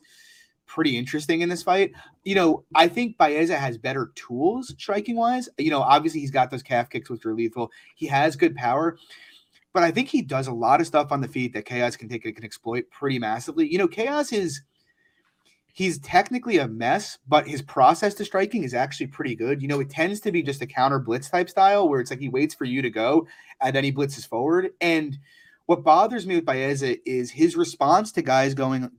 pretty interesting in this fight. You know, I think Baeza has better tools striking wise. You know, obviously he's got those calf kicks which are lethal. He has good power. But I think he does a lot of stuff on the feet that Khaos can take and can exploit pretty massively. You know, Khaos is he's technically a mess, but his process to striking is actually pretty good. You know, it tends to be just a counter blitz type style where it's like he waits for you to go and then he blitzes forward. And what bothers me with Baeza is his response to guys going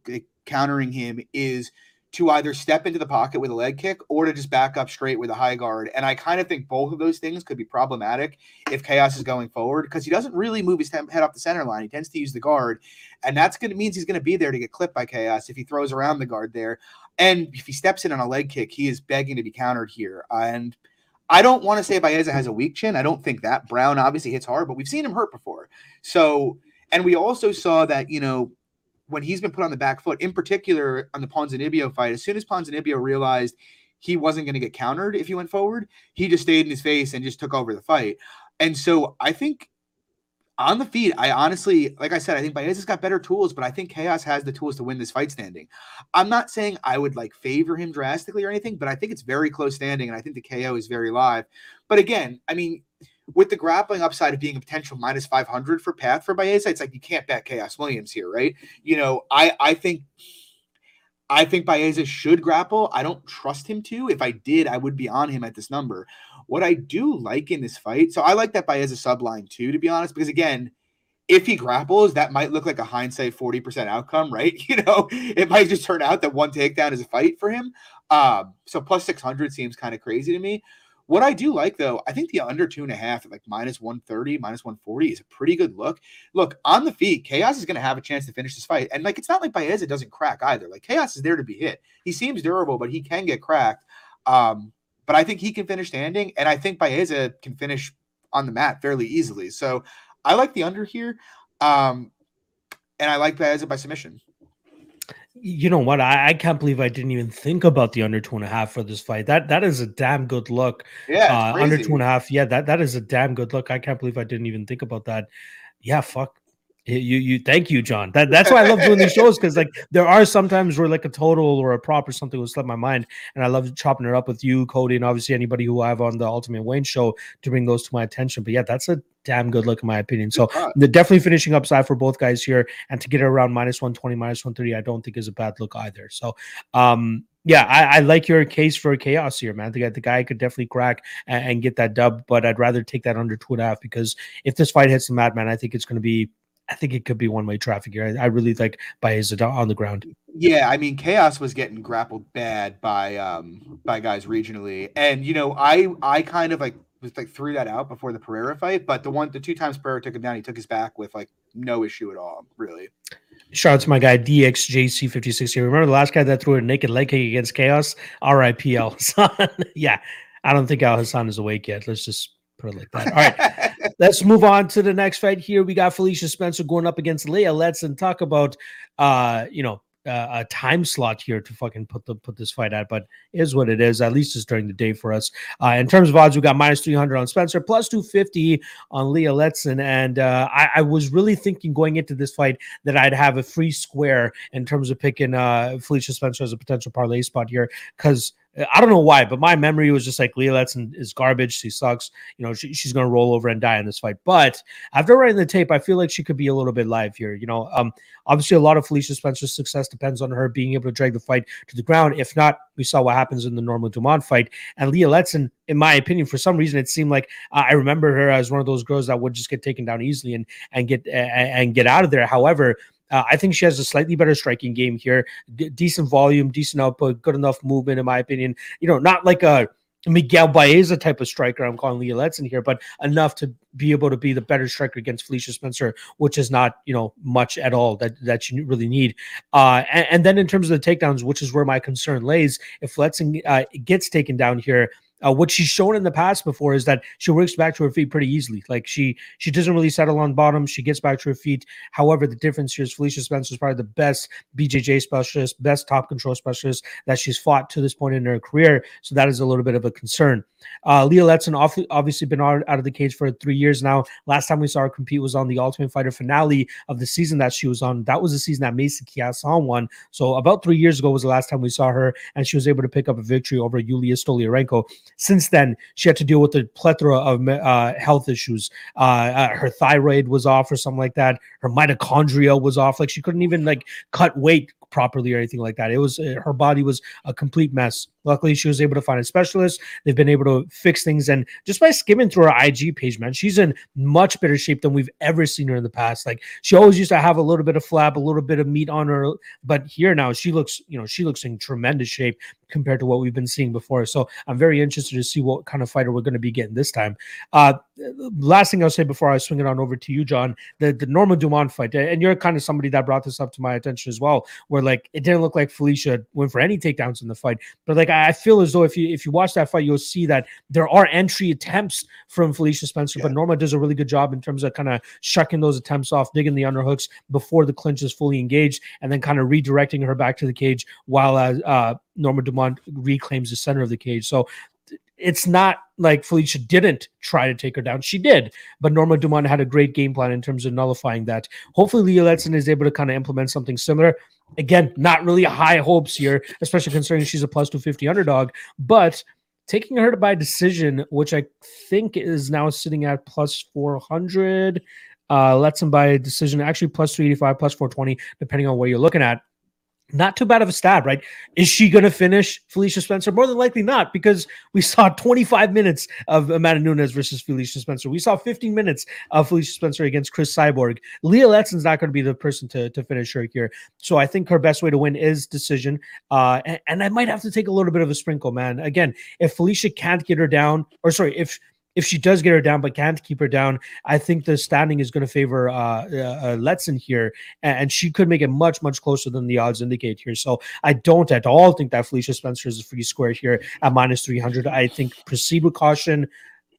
countering him is to either step into the pocket with a leg kick or to just back up straight with a high guard. And I kind of think both of those things could be problematic if Khaos is going forward because he doesn't really move his head off the center line. He tends to use the guard, and that's going to means he's going to be there to get clipped by Khaos if he throws around the guard there. And if he steps in on a leg kick, he is begging to be countered here. And I don't want to say Baeza has a weak chin. I don't think that Brown obviously hits hard, but we've seen him hurt before. So, and we also saw that, you know, when he's been put on the back foot, in particular on the Ponzinibbio fight, as soon as Ponzinibbio realized he wasn't going to get countered if he went forward, he just stayed in his face and just took over the fight. And so I think on the feet, I honestly, like I said, I think Baeza's got better tools, but I think Khaos has the tools to win this fight standing. I'm not saying I would like favor him drastically or anything, but I think it's very close standing, and I think the KO is very live. But again, I mean, with the grappling upside of being a potential minus 500 for path for Baeza, it's like you can't bet Khaos Williams here, right? You know, I I think I think Baeza should grapple. I don't trust him to. If I did, I would be on him at this number. What I do like in this fight, so I like that Baeza subline too, to be honest, because again, if he grapples, that might look like a hindsight 40% outcome, right? You know, it might just turn out that one takedown is a fight for him. Um, so plus 600 seems kind of crazy to me. What I do like though, I think the under two and a half at like minus 130, minus 140 is a pretty good look. Look, on the feet, Khaos is going to have a chance to finish this fight. And like, it's not like Baeza doesn't crack either. Like, Khaos is there to be hit. He seems durable, but he can get cracked. Um, but I think he can finish standing. And I think Baeza can finish on the mat fairly easily. So I like the under here. Um, and I like Baeza by submission you know what? I, I, can't believe I didn't even think about the under two and a half for this fight. That that is a damn good look. Yeah, uh, under two and a half. Yeah, that that is a damn good look. I can't believe I didn't even think about that. Yeah, fuck. You you thank you, John. That that's why I love doing these shows because like there are sometimes where like a total or a prop or something will slip my mind, and I love chopping it up with you, Cody, and obviously anybody who I have on the Ultimate Wayne show to bring those to my attention. But yeah, that's a damn good look in my opinion. So definitely finishing upside for both guys here, and to get it around minus one twenty, minus one thirty, I don't think is a bad look either. So um yeah, I, I, like your case for khaos here, man. The guy, the guy could definitely crack and, and, get that dub, but I'd rather take that under two and a half because if this fight hits the mat, man, I think it's going to be I think it could be one way traffic here. I, I really like Baeza on the ground. Yeah, I mean, Khaos was getting grappled bad by um by guys regionally, and you know, I I kind of like was like threw that out before the Pereira fight, but the one the two times Pereira took him down, he took his back with like no issue at all, really. Shout out to my guy DXJC56 here. Remember the last guy that threw a naked leg kick against Khaos? RIPL. yeah, I don't think Al Hassan is awake yet. Let's just put it like that. All right, let's move on to the next fight here. We got Felicia Spencer going up against Leah Letson talk about, uh, you know, uh, a time slot here to fucking put the put this fight at, but is what it is. At least it's during the day for us. Uh, in terms of odds, we got minus three hundred on Spencer, plus two fifty on Leah Letson, and uh, I, I, was really thinking going into this fight that I'd have a free square in terms of picking uh, Felicia Spencer as a potential parlay spot here because I don't know why, but my memory was just like Leah Letson is garbage. She sucks. You know, she, she's going to roll over and die in this fight. But after writing the tape, I feel like she could be a little bit live here. You know, um, obviously a lot of Felicia Spencer's success depends on her being able to drag the fight to the ground. If not, we saw what happens in the Norma Dumont fight. And Leah Letson, in my opinion, for some reason, it seemed like uh, I remember her as one of those girls that would just get taken down easily and and get uh, and get out of there. However, uh, I think she has a slightly better striking game here, D- decent volume, decent output, good enough movement, in my opinion. You know, not like a Miguel Baeza type of striker. I'm calling Leah Letson here, but enough to be able to be the better striker against Felicia Spencer, which is not you know much at all that that you really need. Uh, and, and then in terms of the takedowns, which is where my concern lays, if Letson uh, gets taken down here. Uh, what she's shown in the past before is that she works back to her feet pretty easily. Like she she doesn't really settle on bottom. She gets back to her feet. However, the difference here is Felicia Spencer is probably the best BJJ specialist, best top control specialist that she's fought to this point in her career. So that is a little bit of a concern. Uh, Leah Letson obviously been out, of the cage for three years now. Last time we saw her compete was on the Ultimate Fighter finale of the season that she was on. That was the season that Macy Chiasson won. So about three years ago was the last time we saw her, and she was able to pick up a victory over Yulia Stoliarenko. Since then, she had to deal with a plethora of uh, health issues. Uh, uh, her thyroid was off or something like that. Her mitochondria was off. Like she couldn't even like cut weight properly or anything like that. It was uh, her body was a complete mess. Luckily, she was able to find a specialist. They've been able to fix things, and just by skimming through her IG page, man, she's in much better shape than we've ever seen her in the past. Like she always used to have a little bit of flab, a little bit of meat on her, but here now she looks, you know, she looks in tremendous shape compared to what we've been seeing before. So I'm very interested to see what kind of fighter we're going to be getting this time. Uh, last thing I'll say before I swing it on over to you, John, the the Norma Dumont fight, and you're kind of somebody that brought this up to my attention as well, where like it didn't look like Felicia went for any takedowns in the fight, but like I feel as though if you if you watch that fight, you'll see that there are entry attempts from Felicia Spencer, yeah. but Norma does a really good job in terms of kind of shucking those attempts off, digging the underhooks before the clinch is fully engaged, and then kind of redirecting her back to the cage while uh, uh Norma Dumont reclaims the center of the cage. So it's not like Felicia didn't try to take her down. She did, but Norma Dumont had a great game plan in terms of nullifying that. Hopefully, Leah Letson is able to kind of implement something similar. Again, not really high hopes here, especially considering she's a plus 250 underdog, but taking her to by decision, which I think is now sitting at plus 400. Uh, Letson by decision, actually plus 385, plus 420, depending on where you're looking at not too bad of a stab, right? Is she going to finish Felicia Spencer? More than likely not, because we saw 25 minutes of Amanda Nunes versus Felicia Spencer. We saw 15 minutes of Felicia Spencer against Cris Cyborg. Leah Letson's not going to be the person to, to finish her here. So I think her best way to win is decision. Uh, and, and I might have to take a little bit of a sprinkle, man. Again, if Felicia can't get her down, or sorry, if if she does get her down but can't keep her down, I think the standing is going to favor uh, uh, uh, Letson here, and she could make it much much closer than the odds indicate here. So I don't at all think that Felicia Spencer is a free square here at minus three hundred. I think proceed with caution.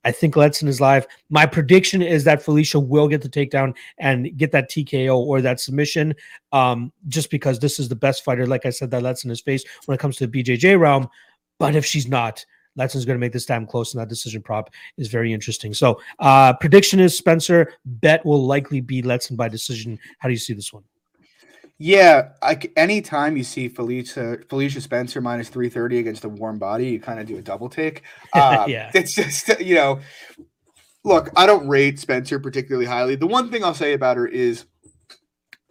I think Letson is live. My prediction is that Felicia will get the takedown and get that TKO or that submission, um, just because this is the best fighter, like I said, that Letson has faced when it comes to the BJJ realm. But if she's not, Letson's going to make this time close, and that decision prop is very interesting. So, uh, prediction is Spencer. Bet will likely be Letson by decision. How do you see this one? Yeah, I, anytime you see Felicia Felicia Spencer minus three thirty against a warm body, you kind of do a double take. Uh, yeah, it's just you know, look, I don't rate Spencer particularly highly. The one thing I'll say about her is,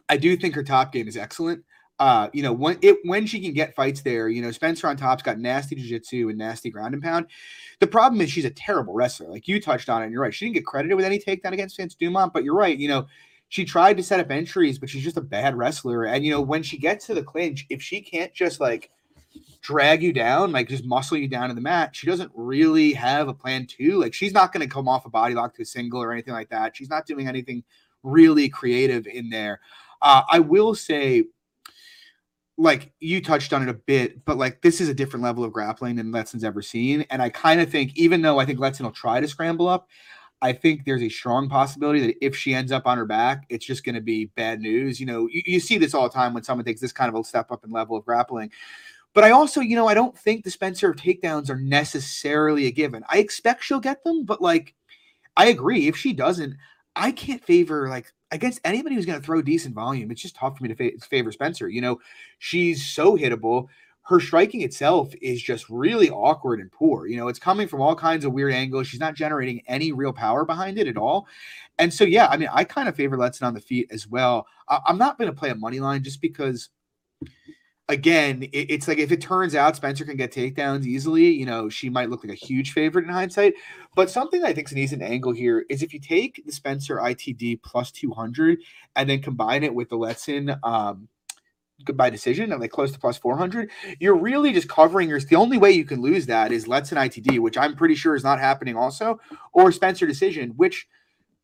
I do think her top game is excellent uh, you know, when it when she can get fights there, you know, Spencer on top's got nasty jiu-jitsu and nasty ground and pound. The problem is she's a terrible wrestler. Like you touched on it, and you're right. She didn't get credited with any takedown against Vince Dumont, but you're right. You know, she tried to set up entries, but she's just a bad wrestler. And you know, when she gets to the clinch, if she can't just like drag you down, like just muscle you down to the mat, she doesn't really have a plan to. Like she's not going to come off a body lock to a single or anything like that. She's not doing anything really creative in there. Uh, I will say like you touched on it a bit, but like this is a different level of grappling than Letson's ever seen. And I kind of think, even though I think Letson will try to scramble up, I think there's a strong possibility that if she ends up on her back, it's just going to be bad news. You know, you, you see this all the time when someone takes this kind of a step up in level of grappling. But I also, you know, I don't think the Spencer takedowns are necessarily a given. I expect she'll get them, but like, I agree. If she doesn't, I can't favor like against anybody who's going to throw decent volume. It's just tough for me to fa- favor Spencer. You know, she's so hittable her striking itself is just really awkward and poor. You know, it's coming from all kinds of weird angles. She's not generating any real power behind it at all. And so, yeah, I mean, I kind of favor Letson on the feet as well. I- am not going to play a money line just because, again, it- it's like if it turns out Spencer can get takedowns easily, you know, she might look like a huge favorite in hindsight. But something I think is an decent angle here is if you take the Spencer ITD plus 200 and then combine it with the Letson, um, by decision and like close to plus 400 you're really just covering your the only way you can lose that is let's itd which i'm pretty sure is not happening also or spencer decision which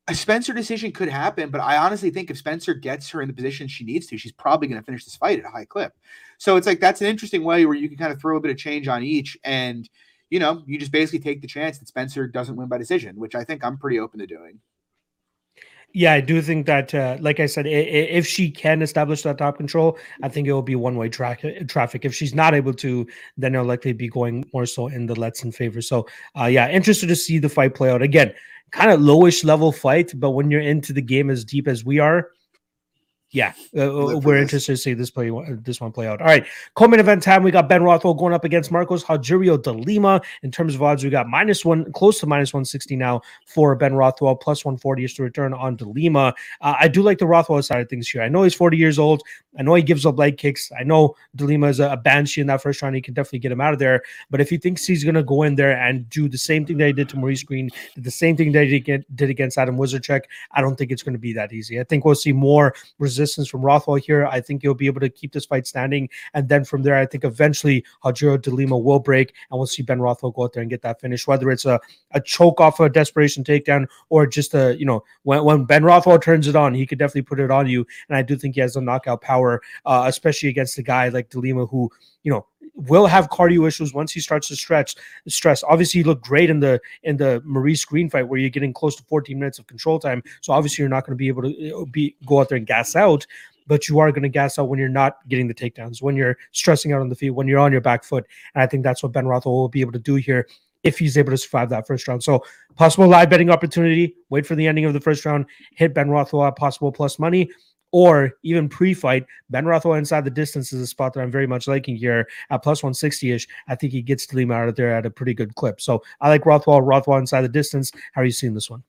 a spencer decision could happen but i honestly think if spencer gets her in the position she needs to she's probably going to finish this fight at a high clip so it's like that's an interesting way where you can kind of throw a bit of change on each and you know you just basically take the chance that spencer doesn't win by decision which i think i'm pretty open to doing yeah, I do think that, uh, like I said, if she can establish that top control, I think it will be one way tra- traffic. If she's not able to, then it'll likely be going more so in the Letson favor. So, uh, yeah, interested to see the fight play out. Again, kind of lowish level fight, but when you're into the game as deep as we are, yeah, uh, uh we're interested to see this play this one play out. All right, co-main event time. We got Ben Rothwell going up against Marcos Rogerio de Lima. In terms of odds, we got minus one, close to minus one sixty now for Ben Rothwell. Plus one forty is to return on de Lima. Uh, I do like the Rothwell side of things here. I know he's forty years old. I know he gives up leg kicks. I know de Lima is a, a banshee in that first round. He can definitely get him out of there. But if he thinks he's going to go in there and do the same thing that he did to Maurice Greene, the same thing that he did against Adam Wieczorek, I don't think it's going to be that easy. I think we'll see more resistance resistance from Rothwell here. I think he'll be able to keep this fight standing. And then from there, I think eventually Rogerio de Lima will break and we'll see Ben Rothwell go out there and get that finish, whether it's a, a choke off a desperation takedown or just a, you know, when, when Ben Rothwell turns it on, he could definitely put it on you. And I do think he has the knockout power, uh, especially against a guy like de Lima who, you know, will have cardio issues once he starts to stretch stress. Obviously, he looked great in the in the Maurice Greene fight where you're getting close to 14 minutes of control time. So obviously, you're not going to be able to uh, be go out there and gas out. But you are going to gas out when you're not getting the takedowns, when you're stressing out on the feet, when you're on your back foot. And I think that's what Ben Rothwell will be able to do here if he's able to survive that first round. So possible live betting opportunity. Wait for the ending of the first round. Hit Ben Rothwell at possible plus money or even pre-fight, Ben Rothwell inside the distance is a spot that I'm very much liking here at plus 160-ish. I think he gets Lima out of there at a pretty good clip. So I like Rothwell, Rothwell inside the distance. How are you seeing this one?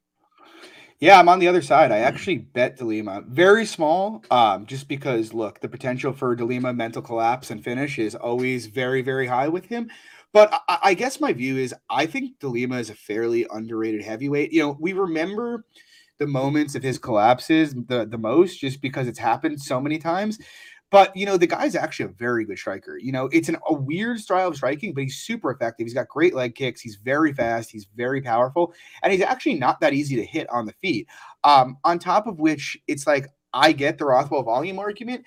Yeah, I'm on the other side. I actually bet de Lima very small, um, just because look, the potential for de Lima mental collapse and finish is always very, very high with him. But I, I guess my view is I think de Lima is a fairly underrated heavyweight. You know, we remember the moments of his collapses the, the most just because it's happened so many times. But you know, the guy's actually a very good striker. You know, it's an, a weird style of striking, but he's super effective. He's got great leg kicks. He's very fast. He's very powerful, and he's actually not that easy to hit on the feet. Um, on top of which, it's like I get the Rothwell volume argument,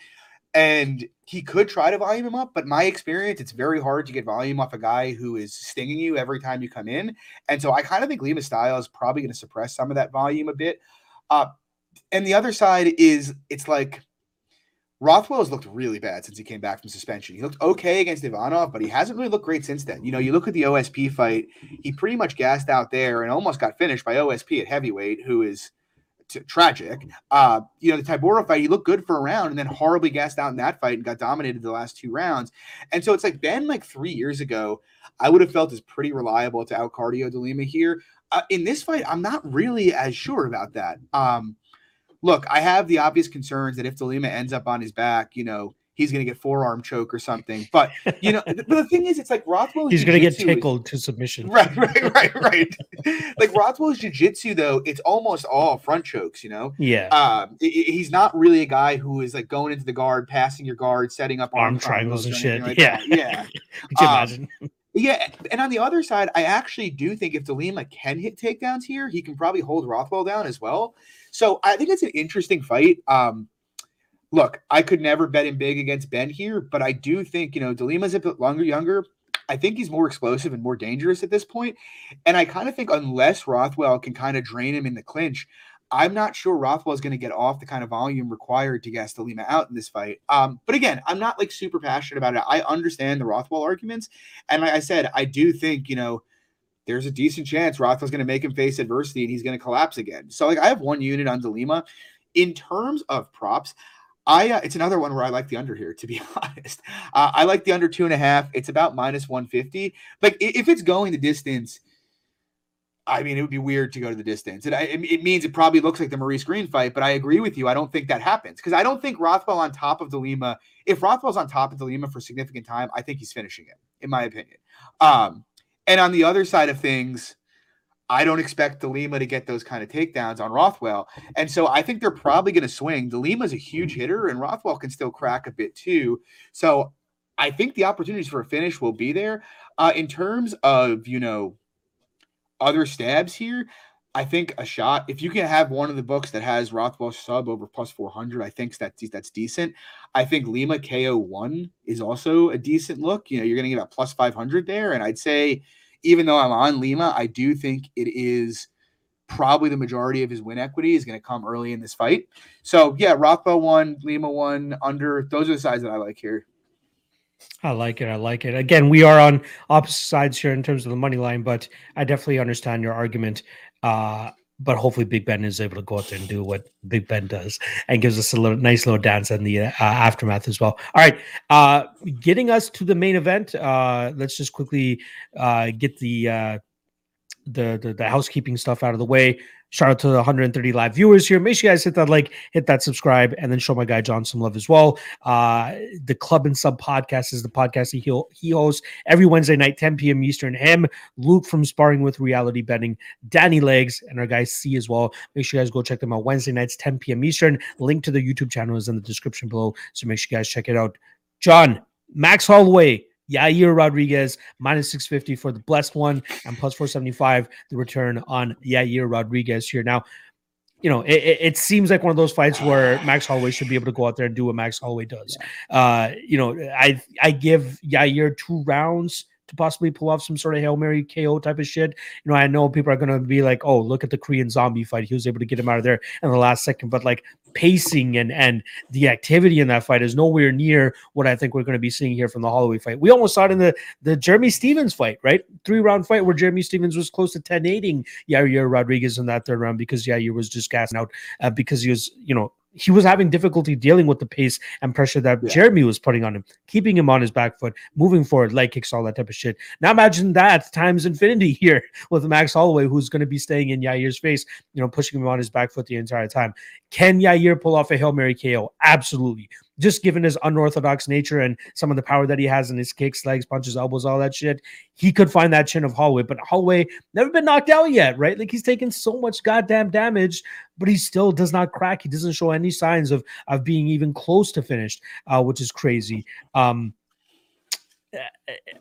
and he could try to volume him up, but my experience, it's very hard to get volume off a guy who is stinging you every time you come in. And so I kind of think Lima's style is probably going to suppress some of that volume a bit. Uh, and the other side is it's like Rothwell has looked really bad since he came back from suspension. He looked okay against Ivanov, but he hasn't really looked great since then. You know, you look at the OSP fight, he pretty much gassed out there and almost got finished by OSP at heavyweight, who is t- tragic. Uh, you know, the Tybura fight, he looked good for a round and then horribly gassed out in that fight and got dominated the last two rounds. And so it's like Ben, like three years ago, I would have felt is pretty reliable to out cardio de Lima here. Uh, in this fight, I'm not really as sure about that. Um, look, I have the obvious concerns that if de Lima ends up on his back, you know, he's going to get forearm choke or something. But you know, but the thing is, it's like Rothwell. He's going to get tickled is, to submission. Right, right, right, right. like Rothwell's jiu-jitsu, though, it's almost all front chokes. You know. Yeah. Um, he's not really a guy who is like going into the guard, passing your guard, setting up arm, arm triangles and shit. Like yeah, that. yeah. Could you um, imagine? Yeah, and on the other side, I actually do think if de Lima can hit takedowns here, he can probably hold Rothwell down as well. So I think it's an interesting fight. Um, look, I could never bet him big against Ben here, but I do think, you know, de Lima's a bit longer, younger. I think he's more explosive and more dangerous at this point. And I kind of think unless Rothwell can kind of drain him in the clinch, I'm not sure Rothwell is going to get off the kind of volume required to gas Lima out in this fight. Um, but again, I'm not like super passionate about it. I understand the Rothwell arguments. And like I said, I do think, you know, there's a decent chance Rothwell's going to make him face adversity and he's going to collapse again. So like I have one unit on de Lima. In terms of props, I uh, it's another one where I like the under here. To be honest, uh, I like the under two and a half. It's about minus one fifty. Like if it's going the distance, I mean, it would be weird to go to the distance. It, it means it probably looks like the Maurice Greene fight, but I agree with you. I don't think that happens because I don't think Rothwell on top of the Lima. If Rothwell's on top of the Lima for significant time, I think he's finishing it, in my opinion. Um, and on the other side of things, I don't expect de Lima to get those kind of takedowns on Rothwell. And so I think they're probably going to swing. de Lima's a huge hitter, and Rothwell can still crack a bit too. So I think the opportunities for a finish will be there. Uh, in terms of, you know, other stabs here, I think a shot. If you can have one of the books that has Rothwell sub over plus 400, I think that's that's decent. I think Lima KO one is also a decent look. You know, you're going to get a plus 500 there, and I'd say even though I'm on Lima, I do think it is probably the majority of his win equity is going to come early in this fight. So yeah, Rothwell one, Lima one, under. Those are the sides that I like here. I like it. I like it. Again, we are on opposite sides here in terms of the money line, but I definitely understand your argument. Uh, but hopefully Big Ben is able to go out there and do what Big Ben does and gives us a little nice little dance in the uh, aftermath as well. All right, uh, getting us to the main event. Uh, let's just quickly uh, get the, uh, the the the housekeeping stuff out of the way. Shout out to the 130 live viewers here. Make sure you guys hit that like, hit that subscribe, and then show my guy John some love as well. Uh, the Club and Sub podcast is the podcast he he hosts every Wednesday night, 10 p.m. Eastern. Him, Luke from Sparring with Reality Betting, Danny Legs, and our guy C as well. Make sure you guys go check them out Wednesday nights, 10 p.m. Eastern. Link to the YouTube channel is in the description below, so make sure you guys check it out. John, Max Holloway, Yair Rodriguez minus 650 for the blessed one and plus 475 the return on Yair Rodriguez here. Now, you know, it, it, seems like one of those fights where Max Holloway should be able to go out there and do what Max Holloway does. Uh, you know, I I give Yair two rounds to possibly pull off some sort of Hail Mary KO type of shit. You know, I know people are going to be like, oh, look at the Korean zombie fight. He was able to get him out of there in the last second. But like pacing and and the activity in that fight is nowhere near what I think we're going to be seeing here from the Holloway fight. We almost saw it in the the Jeremy Stephens fight, right? Three round fight where Jeremy Stephens was close to 10 8ing Yair Rodriguez in that third round because Yair was just gassing out uh, because he was, you know, he was having difficulty dealing with the pace and pressure that yeah. Jeremy was putting on him, keeping him on his back foot, moving forward, leg kicks, all that type of shit. Now imagine that times infinity here with Max Holloway, who's going to be staying in Yair's face, you know, pushing him on his back foot the entire time. Can Yair pull off a Hail Mary KO? Absolutely just given his unorthodox nature and some of the power that he has in his kicks, legs, punches, elbows, all that shit, he could find that chin of Holloway. But Holloway never been knocked out yet, right? Like he's taken so much goddamn damage, but he still does not crack. He doesn't show any signs of of being even close to finished, uh, which is crazy. Um,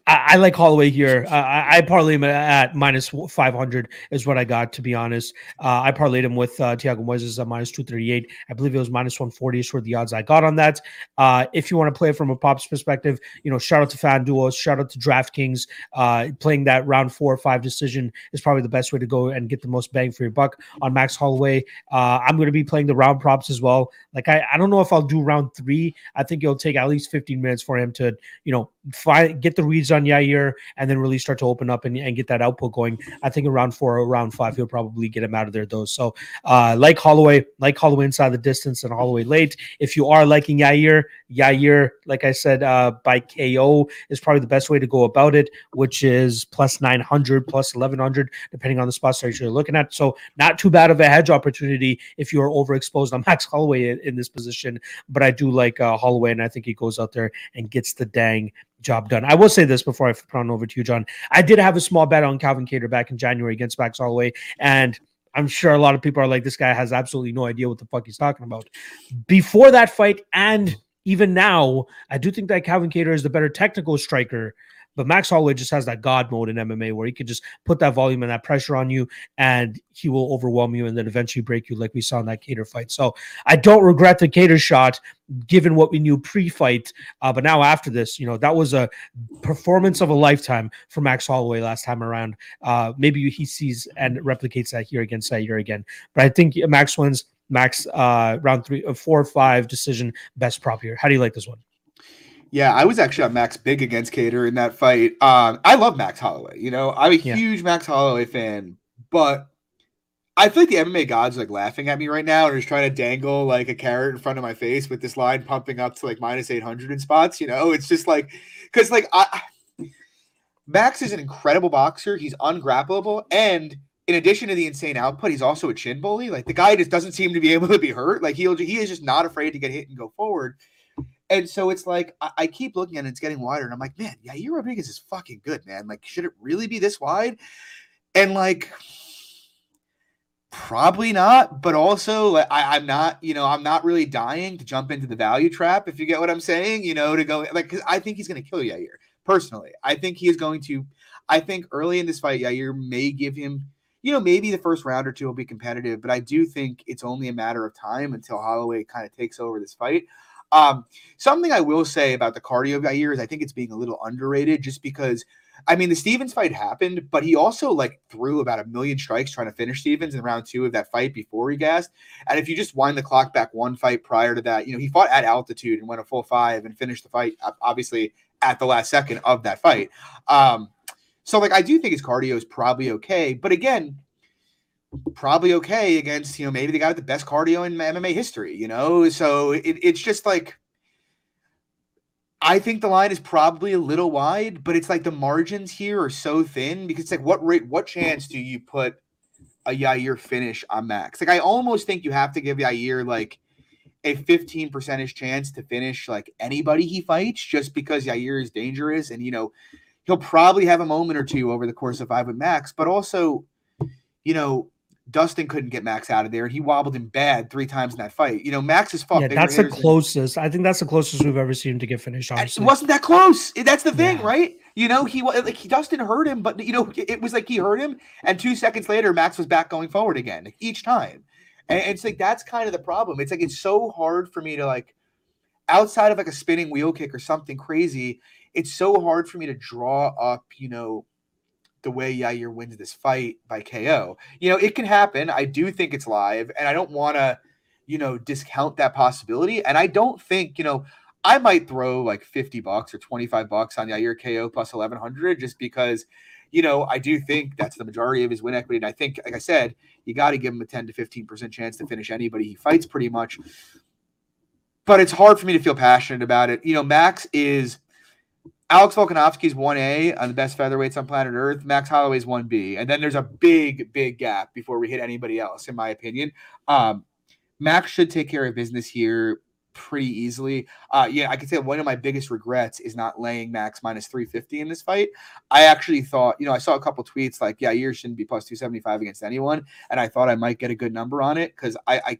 I, I, like Holloway here. Uh, I, I parlayed him at minus 500 is what I got, to be honest. Uh, I parlayed him with uh, Thiago Moises at minus 238. I believe it was minus 140 is where the odds I got on that. Uh, if you want to play it from a pops perspective, you know, shout out to FanDuel, shout out to DraftKings. Uh, playing that round four or five decision is probably the best way to go and get the most bang for your buck on Max Holloway. Uh, I'm going to be playing the round props as well. Like, I, I don't know if I'll do round three. I think it'll take at least 15 minutes for him to, you know, find, get the reads on Yair and then really start to open up and, and get that output going. I think around four or around five, he'll probably get him out of there though. So uh, like Holloway, like Holloway inside the distance and Holloway late. If you are liking Yair, Yair, like I said, uh, by KO is probably the best way to go about it, which is plus 900, plus 1100, depending on the spot size you're looking at. So not too bad of a hedge opportunity if you're overexposed on Max Holloway in, in this position. But I do like uh, Holloway, and I think he goes out there and gets the dang job done. I will say this before I turn over to you, John. I did have a small bet on Calvin Kattar back in January against Max Holloway, and I'm sure a lot of people are like, this guy has absolutely no idea what the fuck he's talking about. Before that fight, and even now, I do think that Calvin Kattar is the better technical striker But Max Holloway just has that God mode in MMA where he can just put that volume and that pressure on you, and he will overwhelm you and then eventually break you, like we saw in that Kattar fight. So I don't regret the Kattar shot, given what we knew pre-fight. Uh, but now after this, you know, that was a performance of a lifetime for Max Holloway last time around. Uh, maybe he sees and replicates that here again, against Yair again. But I think Max wins. Max uh, round three, uh, four or five decision best prop here. How do you like this one? Yeah, I was actually on Max big against Kattar in that fight. Um, I love Max Holloway. You know, I'm a Yeah. huge Max Holloway fan, but I feel like the MMA gods are like laughing at me right now and just trying to dangle like a carrot in front of my face with this line pumping up to like minus 800 in spots. You know, it's just like, because like I, Max is an incredible boxer. He's ungrappleable. And in addition to the insane output, he's also a chin bully. Like the guy just doesn't seem to be able to be hurt. Like he'll, he is just not afraid to get hit and go forward. And so it's like I, I keep looking at it, it's getting wider, and I'm like, man, Yair Rodriguez is fucking good, man. Like, should it really be this wide? And like, probably not. But also, I, I'm not, you know, I'm not really dying to jump into the value trap. If you get what I'm saying, you know, to go like, I think he's going to kill Yair personally. I think he is going to. I think early in this fight, Yair may give him. You know, maybe the first round or two will be competitive, but I do think it's only a matter of time until Holloway kind of takes over this fight. Um, something I will say about the cardio guy here is I think it's being a little underrated just because I mean the Stephens fight happened, but he also like threw about a million strikes trying to finish Stephens in round two of that fight before he gassed. And if you just wind the clock back one fight prior to that, you know, he fought at altitude and went a full five and finished the fight obviously at the last second of that fight. Um, so like I do think his cardio is probably okay, but again, probably okay against you know maybe the guy with the best cardio in MMA history, you know. So it, it's just like I think the line is probably a little wide, but it's like the margins here are so thin because it's like what rate, what chance do you put a Yair finish on Max? Like I almost think you have to give Yair like a 15 percentage chance to finish like anybody he fights just because Yair is dangerous and you know he'll probably have a moment or two over the course of five with Max, but also you know Dustin couldn't get Max out of there, and he wobbled him bad three times in that fight. You know, Max is fought. yeah, that's the hitters than- closest. I think that's the closest we've ever seen him to get finished. Honestly, It wasn't that close. That's the thing, Yeah. right? You know, he like he Dustin hurt him, but you know, it it was like he hurt him, and two seconds later, Max was back going forward again like, each time. And it's like that's kind of the problem. It's like it's so hard for me to like outside of like a spinning wheel kick or something crazy. It's so hard for me to draw up, you know, the way Yair wins this fight by KO. You know, it can happen. I do think it's live, and I don't want to, you know, discount that possibility. And I don't think, you know, I might throw like 50 bucks or 25 bucks on Yair KO plus 1100 just because, you know, I do think that's the majority of his win equity. And I think, like I said, you got to give him a 10 to 15% chance to finish anybody he fights pretty much. But it's hard for me to feel passionate about it. You know, Max is Alex Volkanovski's 1A on the best featherweights on planet Earth. Max Holloway's 1B. And then there's a big, big gap before we hit anybody else, in my opinion. Um, Max should take care of business here pretty easily. Uh, yeah, I could say one of my biggest regrets is not laying Max minus 350 in this fight. I actually thought, you know, I saw a couple tweets like, yeah, Yair shouldn't be plus 275 against anyone. And I thought I might get a good number on it because I, I,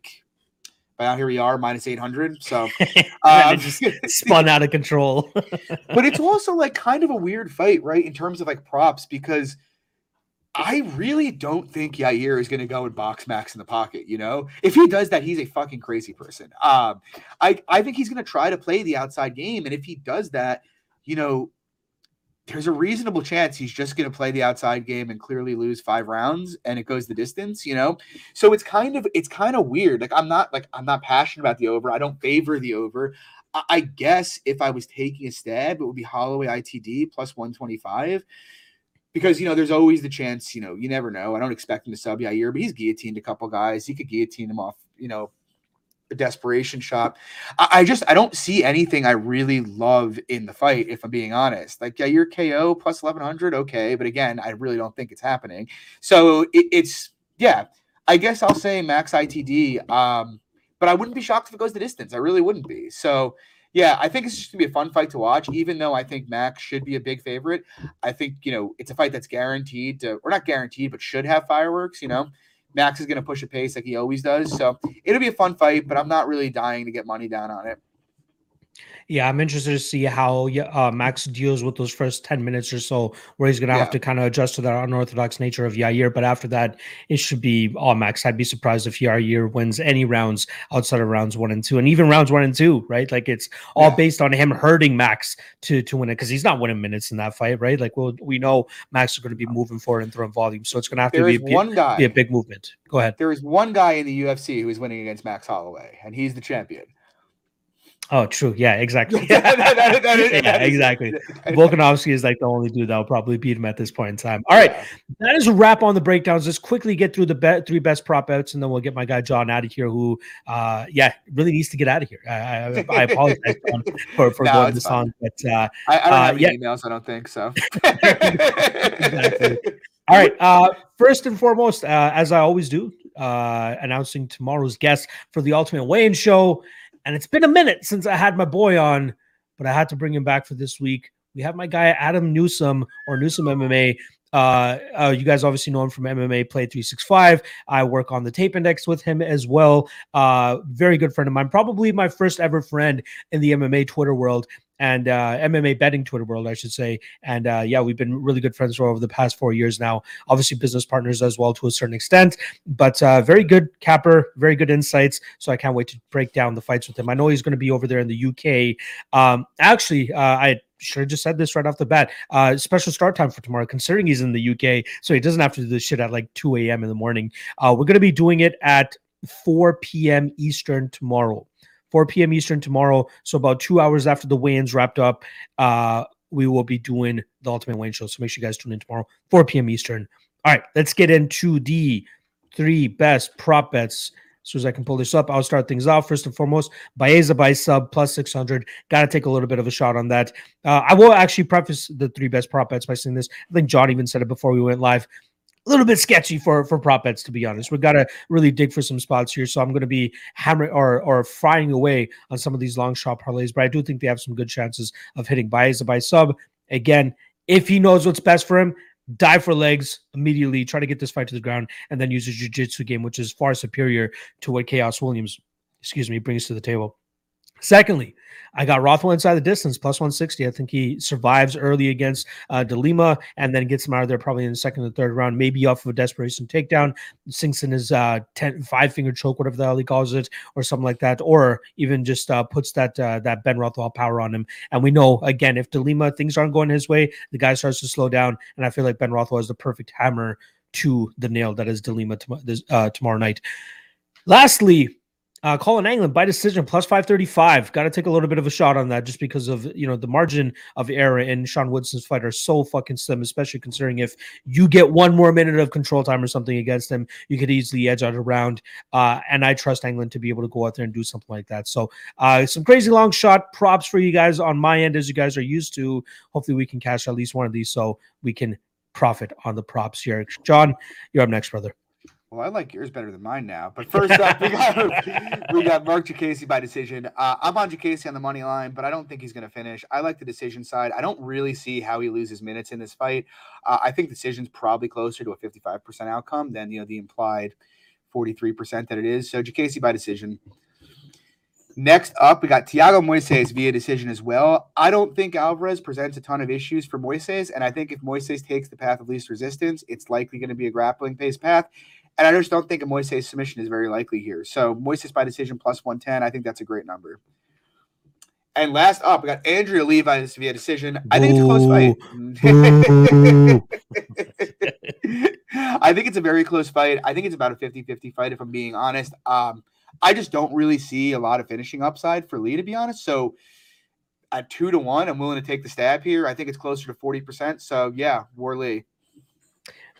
but now here we are, minus 800. So, um, just spun out of control. but it's also like kind of a weird fight, right? In terms of like props, because I really don't think Yair is going to go and box Max in the pocket. You know, if he does that, he's a fucking crazy person. Um, I I think he's going to try to play the outside game, and if he does that, you know, there's a reasonable chance he's just going to play the outside game and clearly lose five rounds, and it goes the distance. You know, so it's kind of it's kind of weird. Like I'm not like I'm not passionate about the over. I don't favor the over. I- I guess if I was taking a stab, it would be Holloway ITD plus 125. Because you know, there's always the chance, you know, you never know. I don't expect him to sub Yair, but he's guillotined a couple guys. He could guillotine them off, you know, a desperation shot. I, I just I don't see anything I really love in the fight, if I'm being honest. Like Yair KO plus 1100, okay, but again, I really don't think it's happening. So it, it's yeah, I guess I'll say max ITD. Um, but I wouldn't be shocked if it goes the distance. I really wouldn't be. So yeah, I think it's just gonna be a fun fight to watch. Even though I think Max should be a big favorite, I think you know it's a fight that's guaranteed to, or not guaranteed, but should have fireworks. You know, Max is gonna push a pace like he always does. So it'll be a fun fight, but I'm not really dying to get money down on it. Yeah, I'm interested to see how uh, Max deals with those first 10 minutes or so, where he's going to Yeah. have to kind of adjust to that unorthodox nature of Yair. But after that, it should be all Max. I'd be surprised if Yair wins any rounds outside of rounds one and two, and even rounds one and two, right? Like it's all Yeah. based on him hurting Max to to win it because he's not winning minutes in that fight, right? Like we'll, we know Max is going to be moving forward and throwing volume, so it's going to have to There be is a, one guy. be a big movement. Go ahead. There is one guy in the UFC who is winning against Max Holloway, and he's the champion. Oh, true. Yeah, exactly. That- that- that is- yeah, exactly. Volkanovski is like the only dude that will probably beat him at this point in time. All right, Yeah. that is a wrap on the breakdowns. Let's quickly get through the be- three best prop outs, and then we'll get my guy John out of here. Who, uh, yeah, really needs to get out of here. I, I, I apologize John, for for No, going this fine. on, but uh, I, I don't Uh, have yeah. emails. I don't think so. Exactly. All right. Uh, first and foremost, uh, as I always do, uh, announcing tomorrow's guest for the Ultimate Weigh-In Show, and it's been a minute since I had my boy on, but I had to bring him back for this week. We have my guy Adam Newsom or Newsom MMA. Uh, uh, you guys obviously know him from MMA Play 365. I work on the Tape Index with him as well. Uh, very good friend of mine, probably my first ever friend in the MMA Twitter world and uh, MMA betting Twitter world, I should say. And uh, yeah, we've been really good friends for over the past four years now. Obviously, business partners as well to a certain extent, but uh, very good capper, very good insights. So I can't wait to break down the fights with him. I know he's going to be over there in the UK. Um, actually, uh, I should have just said this right off the bat. Uh, special start time for tomorrow, considering he's in the UK, so he doesn't have to do this shit at like 2 a.m. in the morning. Uh, we're going to be doing it at 4 p.m. Eastern tomorrow. 4 p.m. Eastern tomorrow. So about two hours after the weigh-ins wrapped up, uh, we will be doing the Ultimate Weigh-In Show. So make sure you guys tune in tomorrow, 4 p.m. Eastern. All right, let's get into the three best prop bets. As soon as I can pull this up, I'll start things off. First and foremost, Baeza by sub plus 600. Got to take a little bit of a shot on that. Uh, I will actually preface the three best prop bets by saying this. I think John even said it before we went live. A little bit sketchy for for prop bets, to be honest. We got to really dig for some spots here. So I'm going to be hammering or or frying away on some of these long shot parlays, but I do think they have some good chances of hitting Baeza by sub. Again, if he knows what's best for him, dive for legs immediately, try to get this fight to the ground, and then use a jiu-jitsu game, which is far superior to what Khaos Williams, excuse me, brings to the table. Secondly, I got Rothwell inside the distance, plus 160. I think he survives early against uh, de Lima and then gets him out of there probably in the second or third round, maybe off of a desperation takedown, sinks in his uh, ten, five finger choke, whatever the hell he calls it, or something like that, or even just uh, puts that uh, that Ben Rothwell power on him. And we know, again, if de Lima, things aren't going his way, the guy starts to slow down. And I feel like Ben Rothwell is the perfect hammer to the nail that is de Lima tom- this, uh, tomorrow night. Lastly, uh, Collin Anglin by decision plus 535. Got to take a little bit of a shot on that just because of, you know, the margin of error in Sean Woodson's fight are so fucking slim, especially considering if you get one more minute of control time or something against him, you could easily edge out a round. Uh, and I trust Anglin to be able to go out there and do something like that. So, uh, some crazy long shot props for you guys on my end, as you guys are used to. Hopefully, we can cash at least one of these so we can profit on the props here. John, you're up next, brother. Well, I like yours better than mine now. But first up, we got we got Marc Diakiese by decision. Uh, I'm on Diakiese on the money line, but I don't think he's going to finish. I like the decision side. I don't really see how he loses minutes in this fight. Uh, I think decision's probably closer to a 55% outcome than you know the implied 43% that it is. So Diakiese by decision. Next up, we got Thiago Moises via decision as well. I don't think Alvarez presents a ton of issues for Moises, and I think if Moises takes the path of least resistance, it's likely going to be a grappling pace path. And I just don't think a Moises submission is very likely here. So Moises by decision plus 110, I think that's a great number. And last up, we got Andrea Levi via decision. I think it's a close fight. I think it's a very close fight. I think it's about a 50-50 fight, if I'm being honest. Um, I just don't really see a lot of finishing upside for Lee, to be honest. So at two to one, I'm willing to take the stab here. I think it's closer to 40%. So yeah, War Lee.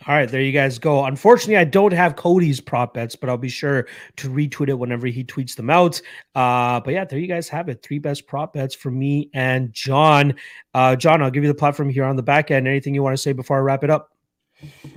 All right, there you guys go. Unfortunately, I don't have Cody's prop bets, but I'll be sure to retweet it whenever he tweets them out. Uh, but yeah, there you guys have it. Three best prop bets for me and John. Uh, John, I'll give you the platform here on the back end. Anything you want to say before I wrap it up?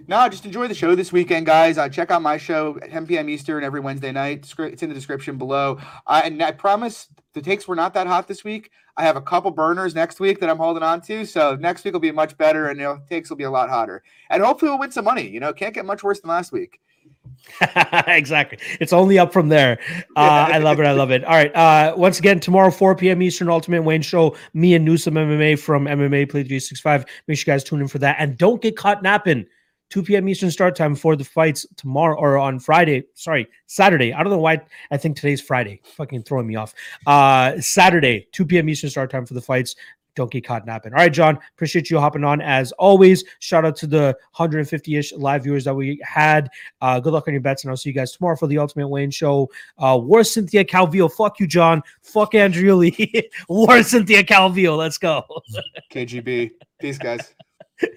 No, just enjoy the show this weekend, guys. Uh, check out my show at 10 p.m. Eastern every Wednesday night. It's in the description below. Uh, and I promise the takes were not that hot this week. I have a couple burners next week that I'm holding on to. So next week will be much better and you know, takes will be a lot hotter. And hopefully we'll win some money. You know, can't get much worse than last week. exactly. It's only up from there. Uh, I love it. I love it. All right. Uh, once again, tomorrow, 4 p.m. Eastern, Ultimate Weigh-In Show. Me and Newsome MMA from MMA Play 365. Make sure you guys tune in for that. And don't get caught napping. 2 p.m. Eastern start time for the fights tomorrow or on Friday. Sorry, Saturday. I don't know why I think today's Friday. Fucking throwing me off. Uh, Saturday, 2 p.m. Eastern start time for the fights. Don't get caught napping. All right, John. Appreciate you hopping on as always. Shout out to the 150 ish live viewers that we had. Uh, good luck on your bets, and I'll see you guys tomorrow for the Ultimate Weigh-In Show. Uh, War Cynthia Calvillo. Fuck you, John. Fuck Andrea Lee. War Cynthia Calvillo. Let's go. KGB. Peace, guys.